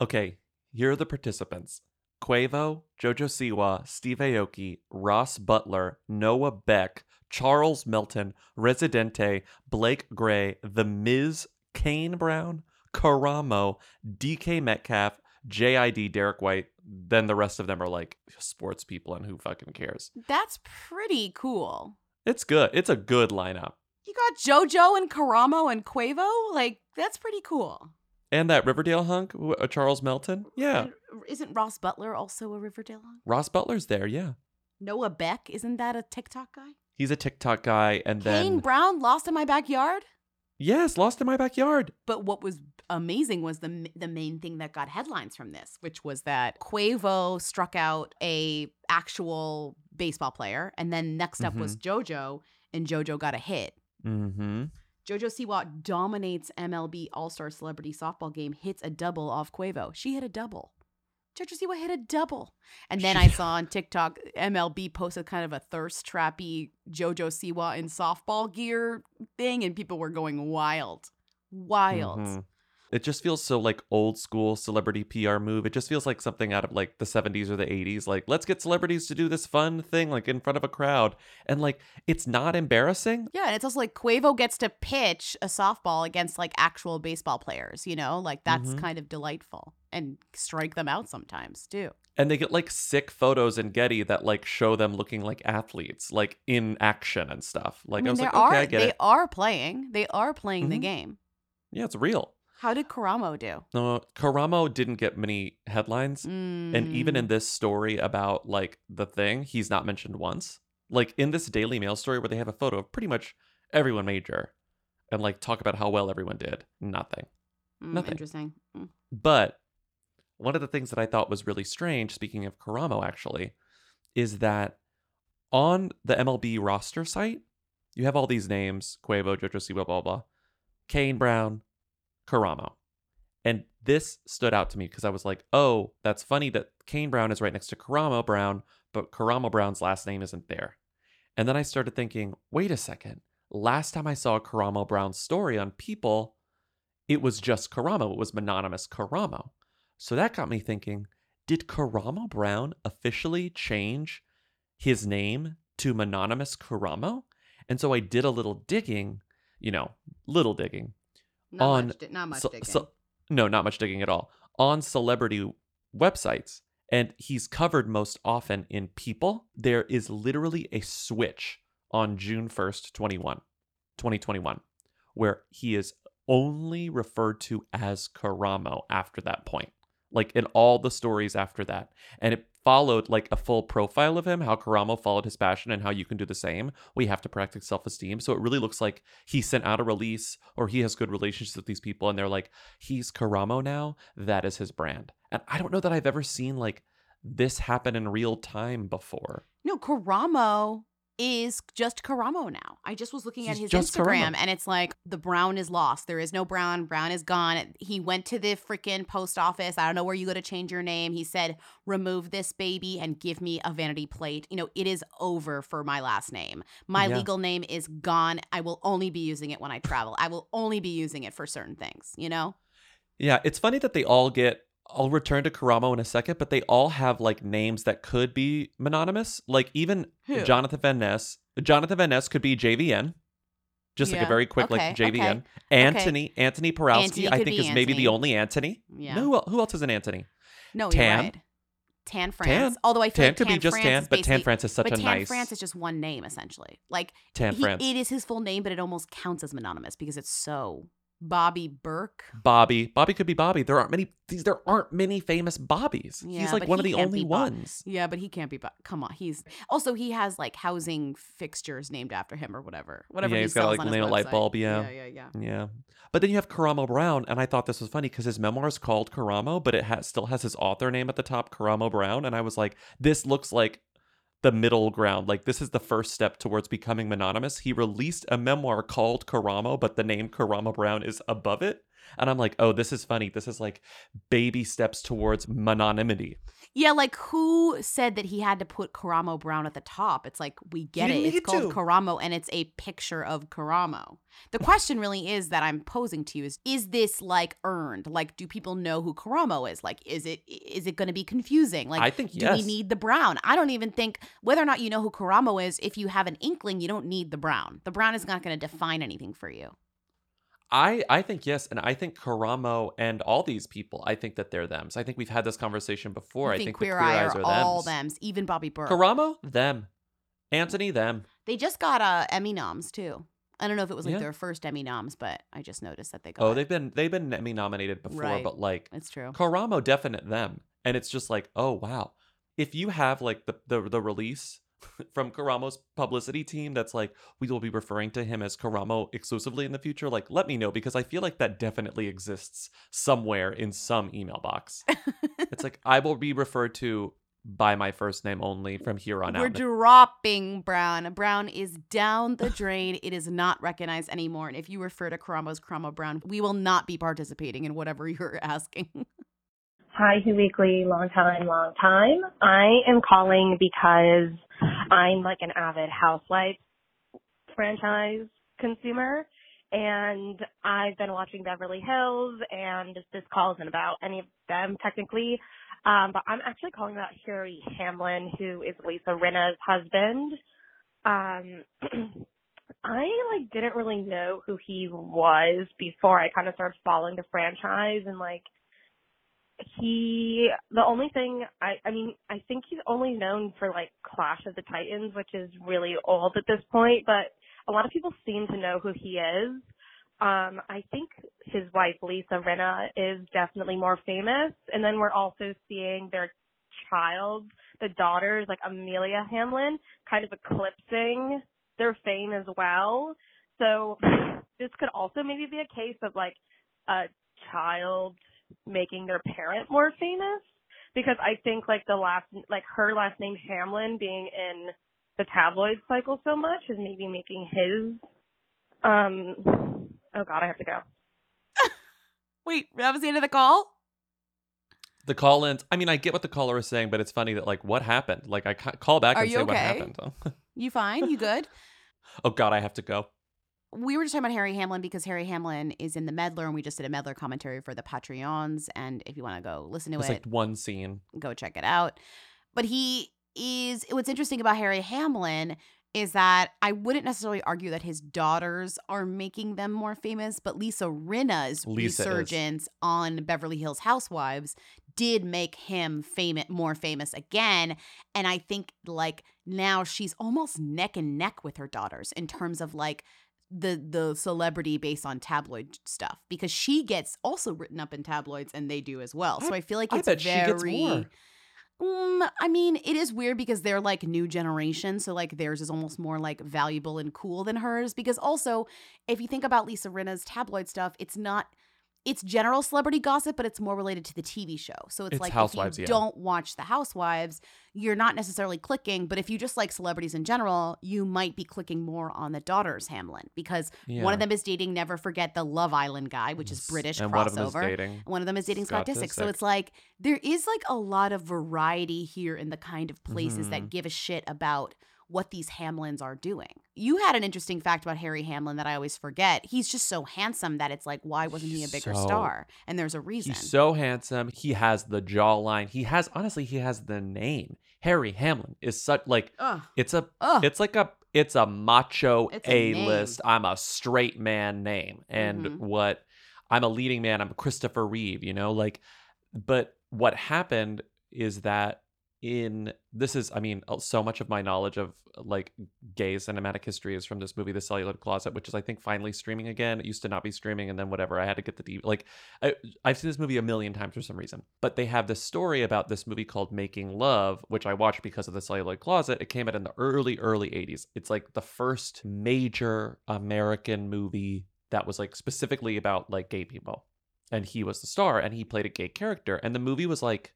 Okay, here are the participants. Quavo, Jojo Siwa, Steve Aoki, Ross Butler, Noah Beck, Charles Melton, Residente, Blake Gray, The Miz, Kane Brown, Karamo, DK Metcalf, JID, Derek White. Then the rest of them are like sports people and who fucking cares. That's pretty cool. It's good. It's a good lineup. You got JoJo and Karamo and Quavo? Like, that's pretty cool. And that Riverdale hunk, uh, Charles Melton. Yeah. Isn't Ross Butler also a Riverdale? hunk? Ross Butler's there. Yeah. Noah Beck, isn't that a TikTok guy? He's a TikTok guy. And then. Kane Brown, Lost in My Backyard? Yes, Lost in My Backyard. But what was amazing was the the main thing that got headlines from this, which was that Quavo struck out a actual baseball player, and then next up was JoJo, and JoJo got a hit. Mm-hmm. JoJo Siwa dominates MLB All Star Celebrity Softball game, hits a double off Quavo. She hit a double. JoJo Siwa hit a double. And then I saw on TikTok, MLB posted kind of a thirst trappy JoJo Siwa in softball gear thing, and people were going wild. Wild. Mhm. It just feels so like old school celebrity PR move. It just feels like something out of like the 70s or the 80s. Like, let's get celebrities to do this fun thing like in front of a crowd. And like, it's not embarrassing. Yeah, and it's also like Quavo gets to pitch a softball against like actual baseball players, you know? Like that's Mhm. kind of delightful. And strike them out sometimes too. And they get like sick photos in Getty that like show them looking like athletes, like in action and stuff. Like, I, I mean, was there like, okay, I get they it. are playing. They are playing the Mhm. game. Yeah, it's real. How did Karamo do? No, Karamo didn't get many headlines. And even Mm. in this story about like the thing, he's not mentioned once. Like in this Daily Mail story where they have a photo of pretty much everyone major and like talk about how well everyone did. Nothing. Mm, Nothing. Interesting. Mm. But one of the things that I thought was really strange, speaking of Karamo actually, is that on the MLB roster site, you have all these names Quavo, Jojo Siwa, blah, blah, blah. Kane Brown, Karamo. And This stood out to me because I was like, oh, that's funny that Kane Brown is right next to Karamo Brown, but Karamo Brown's last name isn't there. And then I started thinking, wait a second. Last time I saw Karamo Brown's story on People, it was just Karamo. It was mononymous Karamo. So that got me thinking, did Karamo Brown officially change his name to mononymous Karamo? And so I did a little digging, you know, little digging Not on much not much ce- digging. ce- no, not much digging at all on celebrity websites. And he's covered most often in People. There is literally a switch on June 1st, 21, 2021, where he is only referred to as Karamo after that point. Like in all the stories after that. And it followed like a full profile of him, how Karamo followed his passion and how you can do the same. We have to practice self esteem. So it really looks like he sent out a release or he has good relationships with these people and they're like, he's Karamo now. That is his brand. And I don't know that I've ever seen like this happen in real time before. No, Karamo is just Karamo now. I just was looking at his Instagram Karamo. and it's like the brown is lost. There is no brown. Brown is gone. He went to the freaking post office. I don't know where you go to change your name. He said, remove this baby and give me a vanity plate. You know, it is over for my last name. My Yeah. legal name is gone. I will only be using it when I travel. I will only be using it for certain things, you know? Yeah, it's funny that they all get. I'll return to Karamo in a second, but they all have like names that could be mononymous. Like even Who? Jonathan Van Ness. Jonathan Van Ness could be JVN. Just like Yeah, a very quick like okay, JVN. okay, Antoni, Antoni Porowski, Antoni I could think be is maybe the Antoni. only Antoni. Yeah. No, who, el- who else is an Antoni? No, you're Tan. right. Tan France. Although I feel Tan like could be just France Tan, is but Tan basically- France is such but a Tan nice- France is just one name essentially. Like Tan he- France. It is his full name, but it almost counts as mononymous because it's so Bobby Berk. Bobby. Bobby could be Bobby. There aren't many these there aren't many famous Bobbies. Yeah, He's like one of the only ones. Yeah, but he can't be. Bob. Come on, he's also he has like housing fixtures named after him or whatever. Whatever yeah, he he's got sells like nail light bulb. Yeah. yeah, yeah, yeah. Yeah. But then you have Karamo Brown, and I thought this was funny because his memoir is called Karamo, but it has, still has his author name at the top, Karamo Brown. And I was like, this looks like the middle ground. Like, this is the first step towards becoming mononymous. He released a memoir called Karamo, but the name Karamo Brown is above it. And I'm like, oh, this is funny. This is like baby steps towards mononymity. Yeah, like who said that he had to put Karamo Brown at the top? It's like we get it. It's called to. Karamo and it's a picture of Karamo. The question really is that I'm posing to you is is this like earned? Like do people know who Karamo is? Like is it is it going to be confusing? Like I think do we need the brown? I don't even think whether or not you know who Karamo is, if you have an inkling, you don't need the brown. The brown is not going to define anything for you. I I think yes, and I think Karamo and all these people, I think that they're them. So I think we've had this conversation before. I I think think Queer queer Eye eyes are are all thems. thems, even Bobby Berk. Karamo, them. Antoni, them. They just got uh, Emmy noms too. I don't know if it was like Yeah. their first Emmy noms, but I just noticed that they got. Oh, they've been they've been Emmy nominated before, Right. but like It's true. Karamo definite them, and it's just like, oh wow, if you have like the the, the release from Karamo's publicity team that's like we will be referring to him as Karamo exclusively in the future, like let me know because I feel like that definitely exists somewhere in some email box. it's like I will be referred to by my first name only from here on out. We're dropping Brown. Brown is down the drain. it is not recognized anymore. And if you refer to Karamo as Karamo Brown, we will not be participating in whatever you're asking. Hi, Who Weekly, long time, long time. I am calling because I'm like an avid Housewives franchise consumer, and I've been watching Beverly Hills, and this call isn't about any of them technically, um, but I'm actually calling about Harry Hamlin, who is Lisa Rinna's husband. Um, I like didn't really know who he was before I kind of started following the franchise and like he the only thing I I mean I think he's only known for like Clash of the Titans, which is really old at this point, but a lot of people seem to know who he is. Um, I think his wife Lisa Rinna is definitely more famous, and then we're also seeing their child, the daughters like Amelia Hamlin, kind of eclipsing their fame as well. So this could also maybe be a case of like a child making their parent more famous because I think like the last like her last name Hamlin being in the tabloid cycle so much is maybe making his um oh god I have to go. Wait, that was the end of the call? The call ins. I mean, I get what the caller is saying, but it's funny that like, what happened? Like, I ca- call back Are and you say what okay? happened. You fine? You good? oh God, I have to go. We were just talking about Harry Hamlin because Harry Hamlin is in the Meddler, and we just did a Meddler commentary for the Patreons. And if you want to go listen to It's it, like one scene. go check it out. But he is what's interesting about Harry Hamlin is that I wouldn't necessarily argue that his daughters are making them more famous, but Lisa Rinna's Lisa is. resurgence on Beverly Hills Housewives did make him famous more famous again. And I think like now she's almost neck and neck with her daughters in terms of like the the celebrity based on tabloid stuff because she gets also written up in tabloids and they do as well. So I, feel like I it's she very gets more. um, I mean, it is weird because they're like new generation, so like theirs is almost more like valuable and cool than hers. Because also, if you think about Lisa Rinna's tabloid stuff, it's not it's general celebrity gossip, but it's more related to the TV show. So it's, It's like if you yeah. don't watch the Housewives, you're not necessarily clicking. But if you just like celebrities in general, you might be clicking more on the daughters Hamlin because one of them is dating. Never forget the Love Island guy, which is British and crossover. one of them is dating One of them is dating Scott, Scott Disick. So it's like there is like a lot of variety here in the kind of places Mhm. that give a shit about what these Hamlins are doing. You had an interesting fact about Harry Hamlin that I always forget. He's just so handsome that it's like, why wasn't he a bigger So- star? And there's a reason. He's so handsome. He has the jawline. He has honestly, he has the name. Harry Hamlin is such like Ugh. it's a Ugh. it's like a it's a macho It's a list. I'm a straight man name. And Mhm. what I'm a leading man. I'm Christopher Reeve, you know, like but what happened is that in this is I mean uh, so much of my knowledge of like gay cinematic history is from this movie The Celluloid Closet which is I think finally streaming again. It used to not be streaming and then whatever I had to get the DVD like I, I've seen this movie a million times for some reason but they have this story about this movie called Making Love which I watched because of The Celluloid Closet. It came out in the early early 80s it's like the first major American movie that was like specifically about like gay people and he was the star and he played a gay character and the movie was like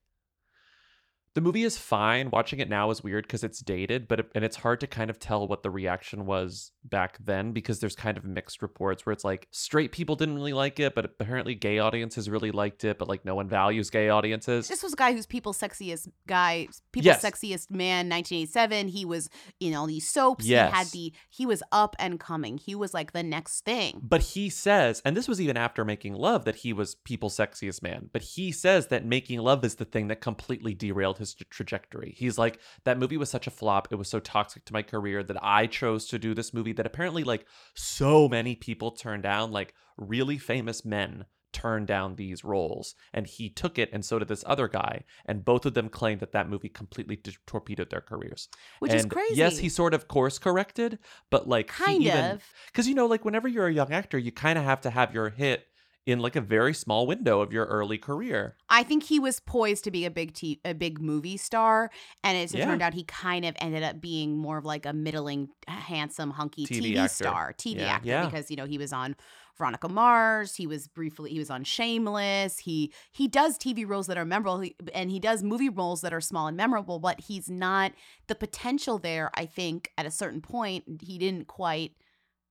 the movie is fine. Watching it now is weird because it's dated but it, and it's hard to kind of tell what the reaction was back then because there's kind of mixed reports where it's like straight people didn't really like it but apparently gay audiences really liked it but like no one values gay audiences This was a guy who's people's sexiest guy, people's Yes. sexiest man, 1987. He was in all these soaps. He had the he was up and coming. He was like the next thing. But he says, and this was even after Making Love, that he was people's sexiest man. But he says that Making Love is the thing that completely derailed his tra- trajectory. He's like, that movie was such a flop. It was so toxic to my career that I chose to do this movie that apparently, like, so many people turned down, like, really famous men turned down these roles. And he took it, and so did this other guy. And both of them claimed that that movie completely d- torpedoed their careers. Which is crazy Yes, he sort of course corrected, but like, he Kind even- of. because you know, like whenever you're a young actor, you kind of have to have your hit in like a very small window of your early career. I think he was poised to be a big t- a big movie star, and it Yeah. turned out, he kind of ended up being more of like a middling, handsome, hunky TV TV, star, TV Yeah. actor, Yeah. because you know he was on Veronica Mars, he was briefly he was on Shameless. He he does TV roles that are memorable, and he does movie roles that are small and memorable, but he's not the potential there. I think at a certain point, he didn't quite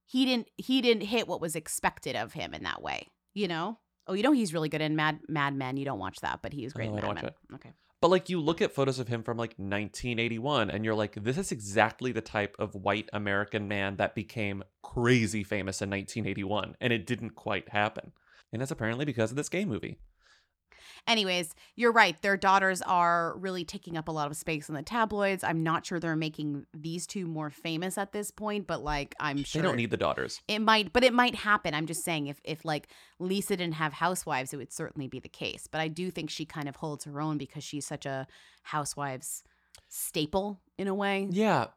he didn't he didn't hit what was expected of him in that way. You know. Oh, you know he's really good in Mad Mad Men. You don't watch that, but he's great Oh, in I Mad don't watch Men. it. Okay. But like you look at photos of him from like 1981 and you're like this is exactly the type of white American man that became crazy famous in 1981 and it didn't quite happen. And that's apparently because of this gay movie. Anyways, you're right. Their daughters are really taking up a lot of space in the tabloids. I'm not sure they're making these two more famous at this point, but like I'm sure They don't need the daughters. it might, but it might happen. I'm just saying if if like Lisa didn't have housewives, it would certainly be the case. But I do think she kind of holds her own because she's such a housewives staple in a way. Yeah.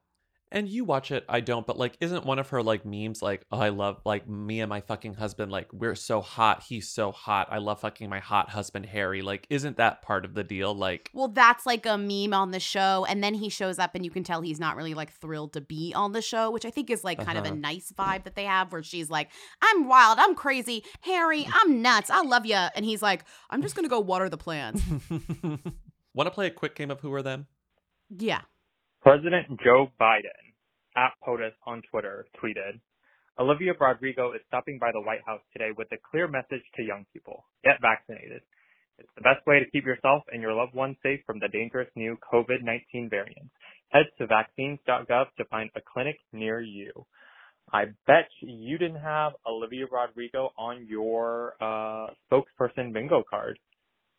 And you watch it, I don't, but like, isn't one of her like memes like, oh, I love like me and my fucking husband, like, we're so hot, he's so hot, I love fucking my hot husband, Harry. Like, isn't that part of the deal? Like, Well, that's like a meme on the show, and then he shows up, and you can tell he's not really like thrilled to be on the show, which I think is like kind of Uh-huh. a nice vibe that they have, where she's like, "I'm wild, I'm crazy, Harry, I'm nuts, I love you," and he's like, "I'm just gonna go water the plants." want to play a quick game of Who Are Them? yeah, President Joe Biden at POTUS on Twitter tweeted, Olivia Rodrigo is stopping by the White House today with a clear message to young people. Get vaccinated. It's the best way to keep yourself and your loved ones safe from the dangerous new COVID-19 variants. Head to vaccines.gov to find a clinic near you. I bet you didn't have Olivia Rodrigo on your uh, spokesperson bingo card.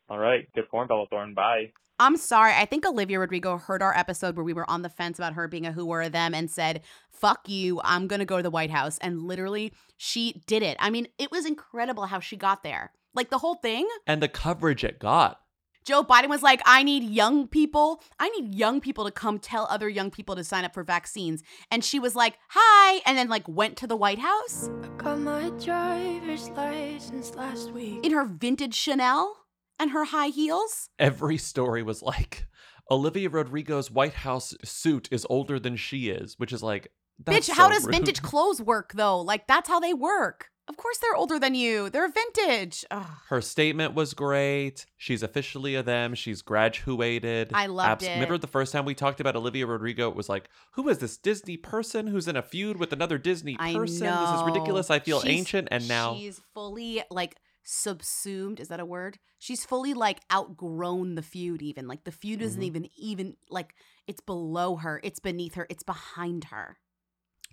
All right. Good form, Bella Thorne. Bye. I'm sorry. I think Olivia Rodrigo heard our episode where we were on the fence about her being a who or a them and said, fuck you, I'm going to go to the White House. And literally, she did it. I mean, it was incredible how she got there. Like the whole thing. And the coverage it got. Joe Biden was like, I need young people. I need young people to come tell other young people to sign up for vaccines. And she was like, hi. And then, like, went to the White House Got my driver's license last week. in her vintage Chanel and her high heels. Every story was like, Olivia Rodrigo's White House suit is older than she is, which is like, that's Bitch, how does rude. vintage clothes work, though? Like, that's how they work. Of course, they're older than you. They're vintage. Ugh. Her statement was great. She's officially a them. She's graduated. I loved it. Remember the first time we talked about Olivia Rodrigo? It was like, who is this Disney person who's in a feud with another Disney person? This is ridiculous. I feel She's- ancient. And now she's fully like subsumed. Is that a word? She's fully like outgrown the feud. Even like the feud isn't Mhm. even even like it's below her. It's beneath her. It's behind her.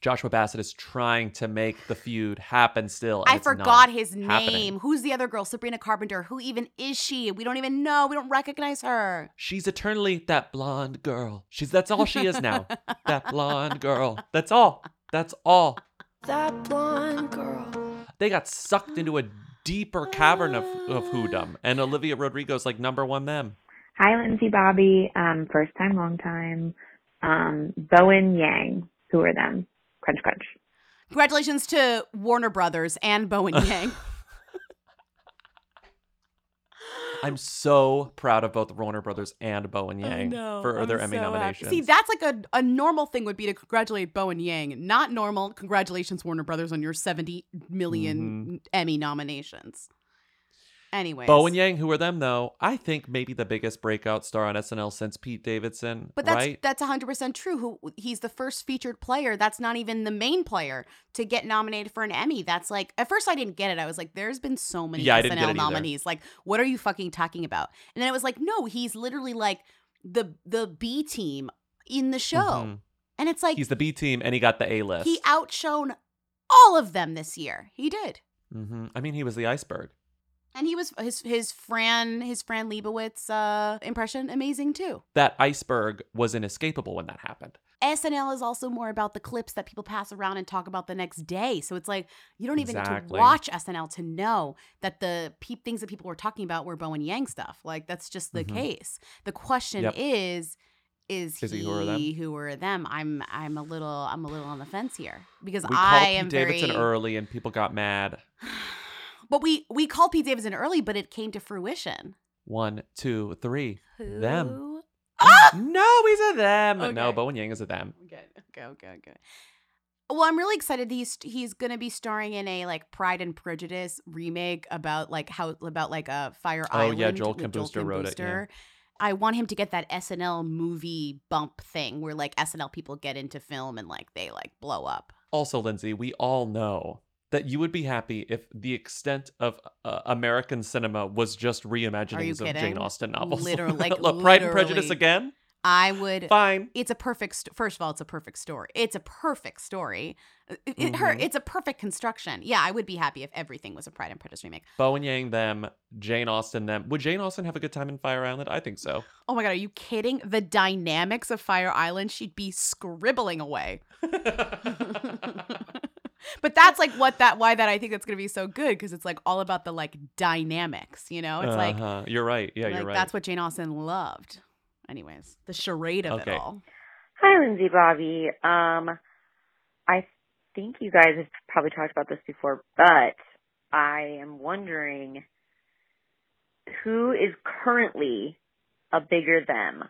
Joshua Bassett is trying to make the feud happen still. and I forgot his name. happening. Who's the other girl? Sabrina Carpenter. Who even is she? We don't even know. We don't recognize her. She's eternally that blonde girl. She's that's all she is now. that blonde girl. That's all. That's all. That blonde girl. They got sucked into a deeper cavern of, of whodom, and Olivia Rodrigo's like number one them. Hi, Lindsay Bobby. Um, first time, long time. Um, Bowen Yang. Who are them? Crunch, crunch. Congratulations to Warner Brothers and Bowen Yang. I'm so proud of both Warner Brothers and Bowen I Yang for I'm their Emmy so happy. nominations. See, that's like a, a normal thing would be to congratulate Bowen Yang. Not normal. Congratulations, Warner Brothers, on your 70 million mm-hmm. Emmy nominations. Anyways. Bowen Yang, who are them though? I think maybe the biggest breakout star on SNL since Pete Davidson. But that's right? that's 100% true. Who he's the first featured player. That's not even the main player to get nominated for an Emmy. That's like at first I didn't get it. I was like there's been so many Yeah, I didn't get SNL it either. nominees. Like what are you fucking talking about? And then it was like no, he's literally like the the B team in the show. Mhm. And it's like He's the B team, and he got the A list. he outshone all of them this year. He did. hmm I mean, he was the iceberg. And he was his his Fran his Fran Lebowitz uh impression amazing too. That iceberg was inescapable when that happened. SNL is also more about the clips that people pass around and talk about the next day. So it's like you don't even need to watch SNL to know that the pe- things that people were talking about were Bowen Yang stuff. Like that's just the Mhm. case. The question Yep. is is, Is he he who or them? who or them? I'm I'm a little I'm a little on the fence here because We I called am Pete Davidson very early, and people got mad. But we we called Pete Davidson early, but it came to fruition. One, two, three. Them. Who? No, he's a them. No, Okay. Bowen Yang is a them. Okay, okay, okay, okay. Well, I'm really excited. He's he's gonna be starring in a like Pride and Prejudice remake about like how about like a Fire Oh, Island. Oh yeah, Joel Kim Booster wrote it, yeah. I want him to get that SNL movie bump thing where like SNL people get into film and like they like blow up. Also, Lindsay, we all know that you would be happy if the extent of uh, American cinema was just reimaginings of Jane? Austen novels. Literally, like, Look, Pride and Prejudice again. I would Fine. It's a perfect. St- First of all, it's a perfect story. It's a perfect story. It, it- her. Mhm. It's a perfect construction. Yeah, I would be happy if everything was a Pride and Prejudice remake. Bowen Yang them, Jane Austen them. Would Jane Austen have a good time in Fire Island? I think so. Oh my god, are you kidding? The dynamics of Fire Island, she'd be scribbling away. but that's like what that why that I think that's gonna be so good because it's like all about the like dynamics, you know? It's like, Uh-huh. you're right. Yeah, like you're right. that's what Jane Austen loved. Anyways, the charade of Okay. it all. Hi, Lindsay Bobby. Um, I think you guys have probably talked about this before, but I am wondering who is currently a bigger them,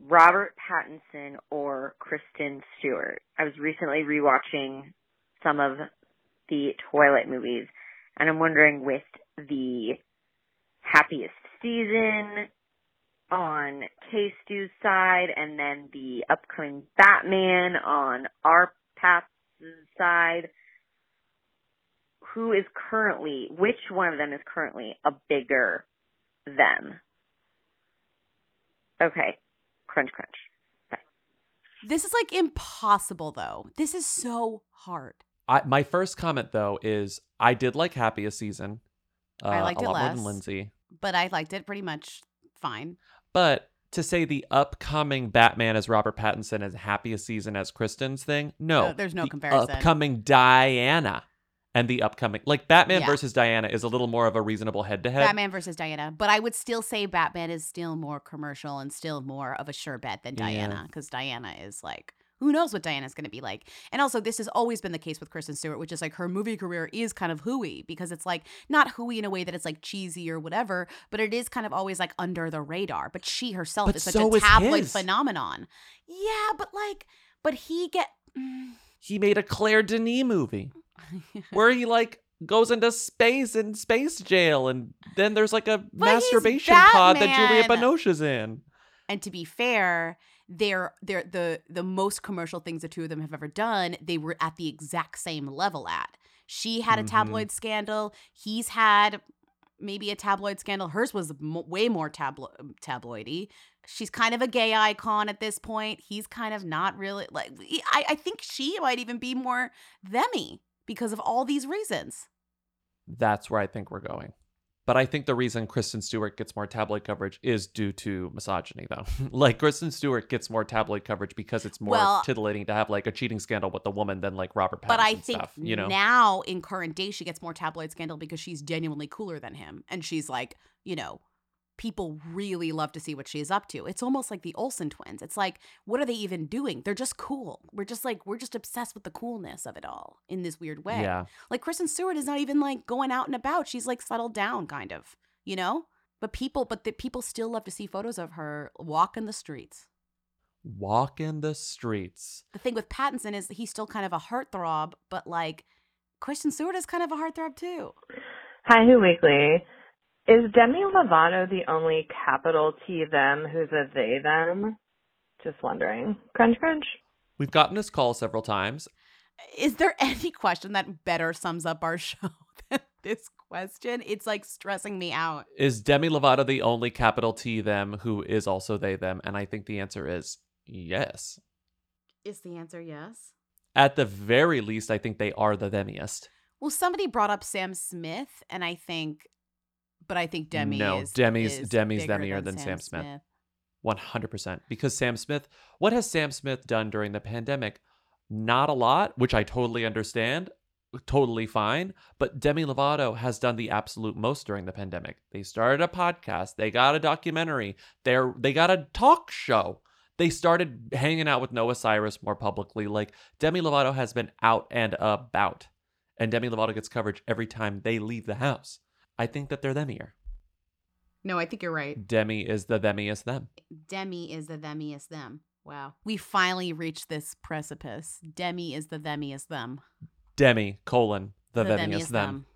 Robert Pattinson or Kristen Stewart. I was recently rewatching some of the Twilight movies, and I'm wondering with the happiest season on K side, and then the upcoming Batman on our Pat's side. who is currently, which one of them is currently a bigger them? Okay. Crunch, crunch. Bye. This is like impossible though. This is so hard. I, my first comment though is I did like Happiest Season. Uh, I liked a it lot more less. than Lindsay. But I liked it pretty much fine. But to say the upcoming Batman as Robert Pattinson as Happiest Season as Kristen's thing, no. No, there's no The comparison. Upcoming Diana and the upcoming like Batman Yeah. versus Diana is a little more of a reasonable head to head. Batman versus Diana. But I would still say Batman is still more commercial and still more of a sure bet than Diana because Diana is like, who knows what Diana's going to be like. And also, this has always been the case with Kristen Stewart, which is like her movie career is kind of hooey because it's like not hooey in a way that it's like cheesy or whatever, but it is kind of always like under the radar. But she herself But is such so a tabloid phenomenon. Yeah, but like, but he get. mm, He made a Claire Denis movie where he like goes into space in space jail and then there's like a But masturbation pod that Julia Batman. Binoche's in. And to be fair, they're they're the the most commercial things the two of them have ever done. They were at the exact same level at. She had a Mhm. tabloid scandal. He's had maybe a tabloid scandal. Hers was mo- way more tablo- tabloidy. She's kind of a gay icon at this point. He's kind of not really like. I, I think she might even be more themy because of all these reasons. That's where I think we're going. But I think the reason Kristen Stewart gets more tabloid coverage is due to misogyny, though. like Kristen Stewart gets more tabloid coverage because it's more Well- titillating to have like a cheating scandal with a woman than like Robert Pattinson But I think stuff. You know, now in current day she gets more tabloid scandal because she's genuinely cooler than him, and she's like, you know, people really love to see what she's up to. It's almost like the Olsen twins. It's like, what are they even doing? They're just cool. We're just like we're just obsessed with the coolness of it all in this weird way. Yeah. Like Kristen Stewart is not even like going out and about. She's like settled down, kind of, you know. But people, but the people still love to see photos of her walking the streets. walk in the streets. The thing with Pattinson is he's still kind of a heartthrob, but like Kristen Stewart is kind of a heartthrob too. Hi, Who Weekly. Is Demi Lovato the only capital T them who's a they them? Just wondering. Crunch, crunch. We've gotten this call several times. Is there any question that better sums up our show than this question? It's like stressing me out. Is Demi Lovato the only capital T them who is also they them? And I think the answer is yes. Is the answer yes? At the very least, I think they are the themiest. Well, somebody brought up Sam Smith, and I think, but I think Demi no, is Demi's is Demi's demier than, Sam, Smith. One hundred percent. Because Sam Smith, what has Sam Smith done during the pandemic? Not a lot, which I totally understand, totally fine. But Demi Lovato has done the absolute most during the pandemic. They started a podcast. They got a documentary. They're they got a talk show. They started hanging out with Noah Cyrus more publicly. Like Demi Lovato has been out and about, and Demi Lovato gets coverage every time they leave the house. I think that they're themier. No, I think you're right. Demi is the themiest them. Demi is the themiest them. Wow. We finally reached this precipice. Demi is the themiest them. Demi colon the, themiest, them.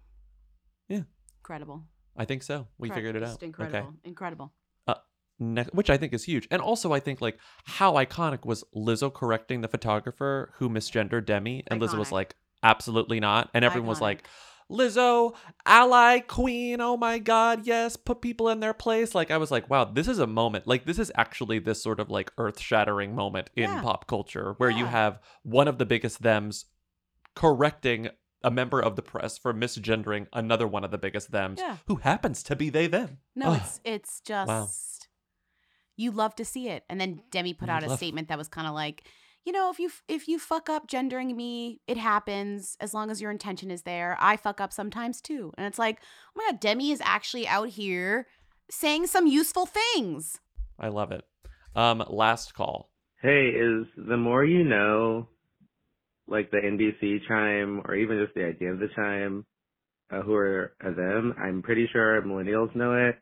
Yeah. Incredible. I think so. We Incre- figured it out. just. Incredible. Okay. Incredible. Uh, ne- which I think is huge. And also, I think like how iconic was Lizzo correcting the photographer who misgendered Demi, and Lizzo was like, absolutely not, and everyone was like. Lizzo, ally queen, oh my god, yes, put people in their place. Like I was like, wow, this is a moment. Like this is actually this sort of like earth-shattering moment in Yeah. pop culture where you have one of the biggest thems correcting a member of the press for misgendering another one of the biggest thems Yeah. who happens to be they them. No, Ugh. it's it's just Wow. you love to see it. And then Demi put out a statement that was kind of like, you know, if you if you fuck up gendering me, it happens as long as your intention is there. I fuck up sometimes too. And it's like, oh my god, Demi is actually out here saying some useful things. I love it. Um, last call. Hey, is the more you know, like the NBC chime, or even just the idea of the chime, uh, who are uh, them? I'm pretty sure millennials know it,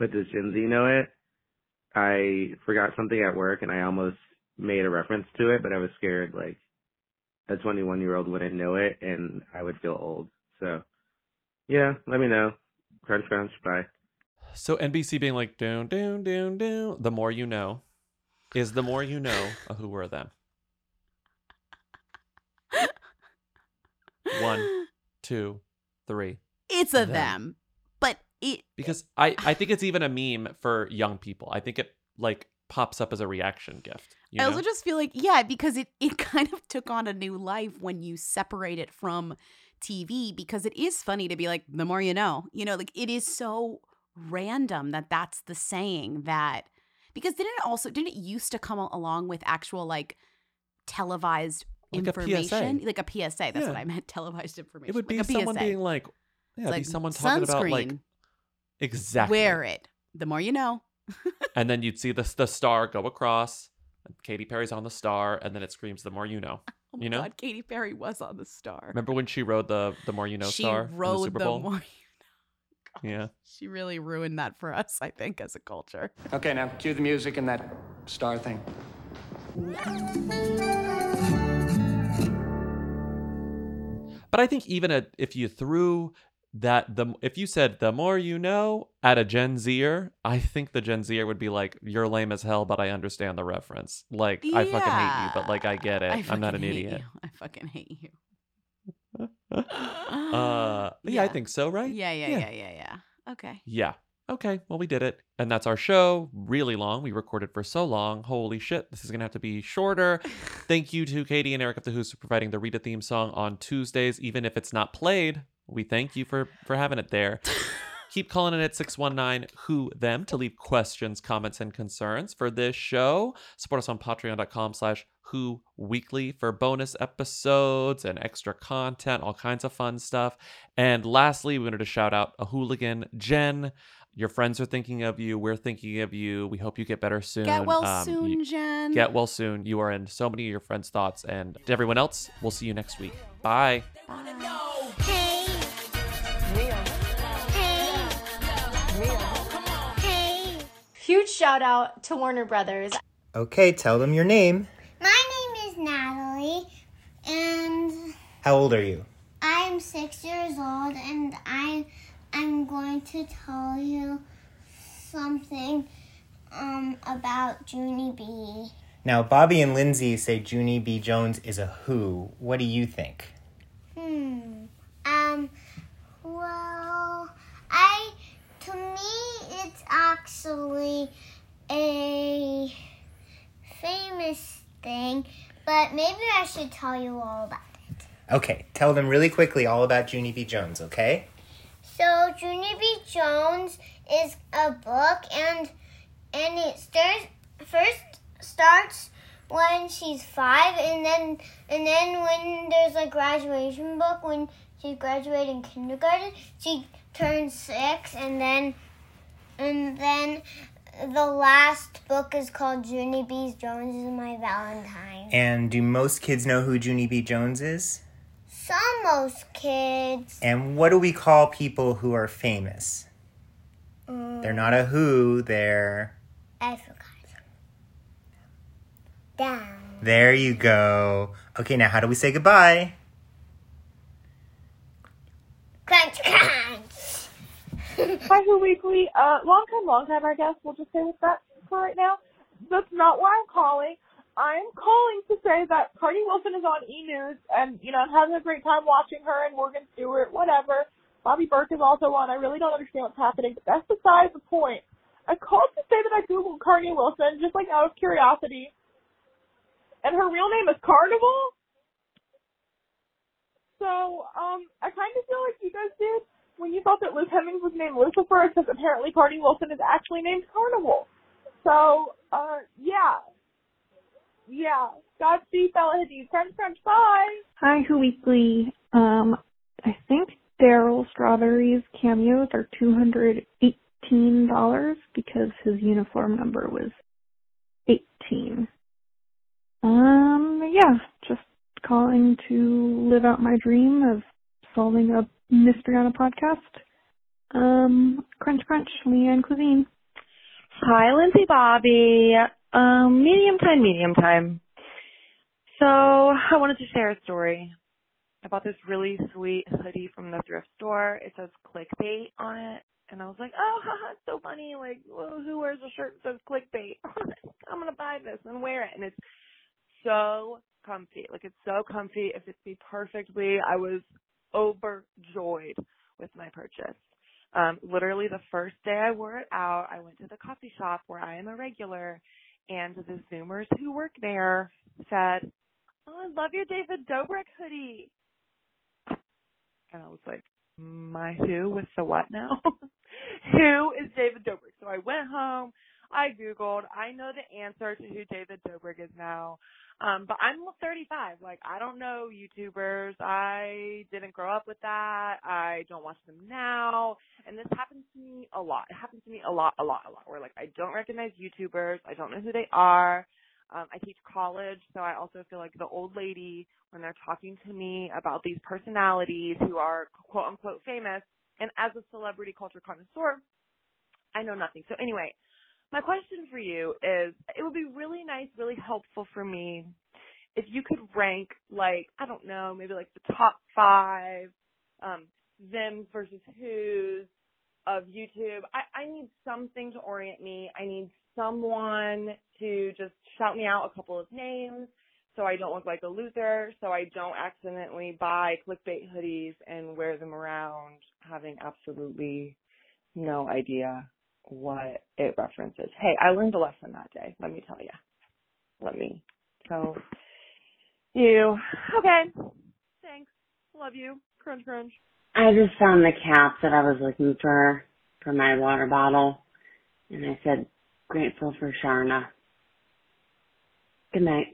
but does Gen Z know it? I forgot something at work and I almost made a reference to it, but I was scared like a 21 year old wouldn't know it and I would feel old. So, yeah, let me know. Crunch, crunch, bye. So NBC being like, down, down, down, down. The more you know, is the more you know a who were them. One, two, three. It's a Them. them. But it Because I, I think it's even a meme for young people. I think it like pops up as a reaction gift. You I know? also just feel like yeah, because it it kind of took on a new life when you separate it from TV because it is funny to be like the more you know. You know, like it is so random that that's the saying that because didn't it also didn't it used to come along with actual like televised Like information PSA. like a PSA that's what I meant televised information it would be like someone PSA. being like, yeah, It's be someone talking about like exactly. wear it the more you know and then you'd see the the star go across. And Katy Perry's on the star, and then it screams, "The more you know." oh my you know. god Katy Perry was on the star Remember when she rode the "The More You Know" she star in the rode Super the Bowl? more You Know. God, Yeah. she really ruined that for us I think as a culture Okay, now cue the music and that star thing. But I think even a, if you threw that the if you said the more you know at a Gen Zer, I think the Gen Zer would be like, "You're lame as hell, but I understand the reference. Like I fucking hate you, but like I get it. I I'm not an idiot." you. I fucking hate you. Uh, yeah, I think so, right? Yeah, yeah, yeah, yeah, yeah. Okay. Yeah. Okay, well, we did it. And that's our show. Really long. We recorded for so long. Holy shit. This is going to have to be shorter. Thank you to Katie and Eric of the Who's for providing the Rita theme song on Tuesdays. Even if it's not played, we thank you for, for having it there. Keep calling in at 619 Who Them to leave questions, comments, and concerns for this show. Support us on patreon.com slash Who Weekly for bonus episodes and extra content, all kinds of fun stuff. And lastly, we wanted to shout out a hooligan, Jen. Your friends are thinking of you. We're thinking of you. We hope you get better soon. Get well Um, soon, you- Jen. Get well soon. You are in so many of your friends' thoughts. And to everyone else, we'll see you next week. Bye. Huge shout out to Warner Brothers. Okay, tell them your name. My name is Natalie, and How old are you? I am six years old, and I I'm going to tell you something um about Junie B. Now, Bobby and Lindsay say Junie B. Jones is a who. What do you think? Hmm. Um. Well, I to me it's actually a famous thing, but maybe I should tell you all about it. Okay, tell them really quickly all about Junie B. Jones, okay? So Junie B. Jones is a book, and and it starts first starts when she's five, and then and then when there's a graduation book when she's graduating kindergarten, she turns six, and then and then the last book is called Junie B. Jones is my Valentine. And do most kids know who Junie B. Jones is? Some most kids. And what do we call people who are famous? Um, They're not a who, they're. I forgot. Down. There you go. Okay, now how do we say goodbye? Crunch, crunch. Hi, Who Weekly. Uh, long time, long time, I guess. We'll just say with that for right now. That's not why I'm calling. I'm calling to say that Carnie Wilson is on E! News, and, you know, I'm having a great time watching her and Morgan Stewart, whatever. Bobby Berk is also on. I really don't understand what's happening, but that's beside the point. I called to say that I Googled Carnie Wilson, just like out of curiosity. And her real name is Carnival? So, um, I kind of feel like you guys did when you thought that Luke Hemmings was named Lucifer, because apparently Carnie Wilson is actually named Carnival. So, uh, yeah. Yeah. Godspeed, Bella Hadid. Crunch, crunch, bye! Hi, Who Weekly. Um, I think Darryl Strawberry's cameos are two hundred eighteen dollars because his uniform number was eighteen. Um, yeah, just calling to live out my dream of solving a mystery on a podcast. Um, crunch, crunch, Leanne Cuisine. Hi, Lindsay Bobby. Um, medium time, medium time. So I wanted to share a story. I bought this really sweet hoodie from the thrift store. It says clickbait on it. And I was like, oh, haha, it's so funny. Like, well, who wears a shirt that says clickbait? I'm going to buy this and wear it. And it's so comfy. Like, it's so comfy. It fits me perfectly. I was overjoyed with my purchase. Um, literally the first day I wore it out, I went to the coffee shop where I am a regular, and the Zoomers who work there said, "Oh, I love your David Dobrik hoodie." And I was like, "My who with the what now? who is David Dobrik?" So I went home. I googled. I know the answer to who David Dobrik is now. Um, but I'm 35. Like, I don't know YouTubers. I didn't grow up with that. I don't watch them now. And this happens to me a lot. It happens to me a lot, a lot, a lot. Where like, I don't recognize YouTubers. I don't know who they are. Um, I teach college, so I also feel like the old lady when they're talking to me about these personalities who are quote unquote famous. And as a celebrity culture connoisseur, I know nothing. So anyway, my question for you is it would be really nice, really helpful for me if you could rank like, I don't know, maybe like the top five, um, them versus who's of YouTube. I, I need something to orient me. I need someone to just shout me out a couple of names so I don't look like a loser, so I don't accidentally buy clickbait hoodies and wear them around having absolutely no idea what it references. Hey, I learned a lesson that day. Let me tell you. Let me tell you. Okay. Thanks. Love you. Crunch, crunch. I just found the cap that I was looking for for my water bottle, and I said, grateful for Sharna. Good night.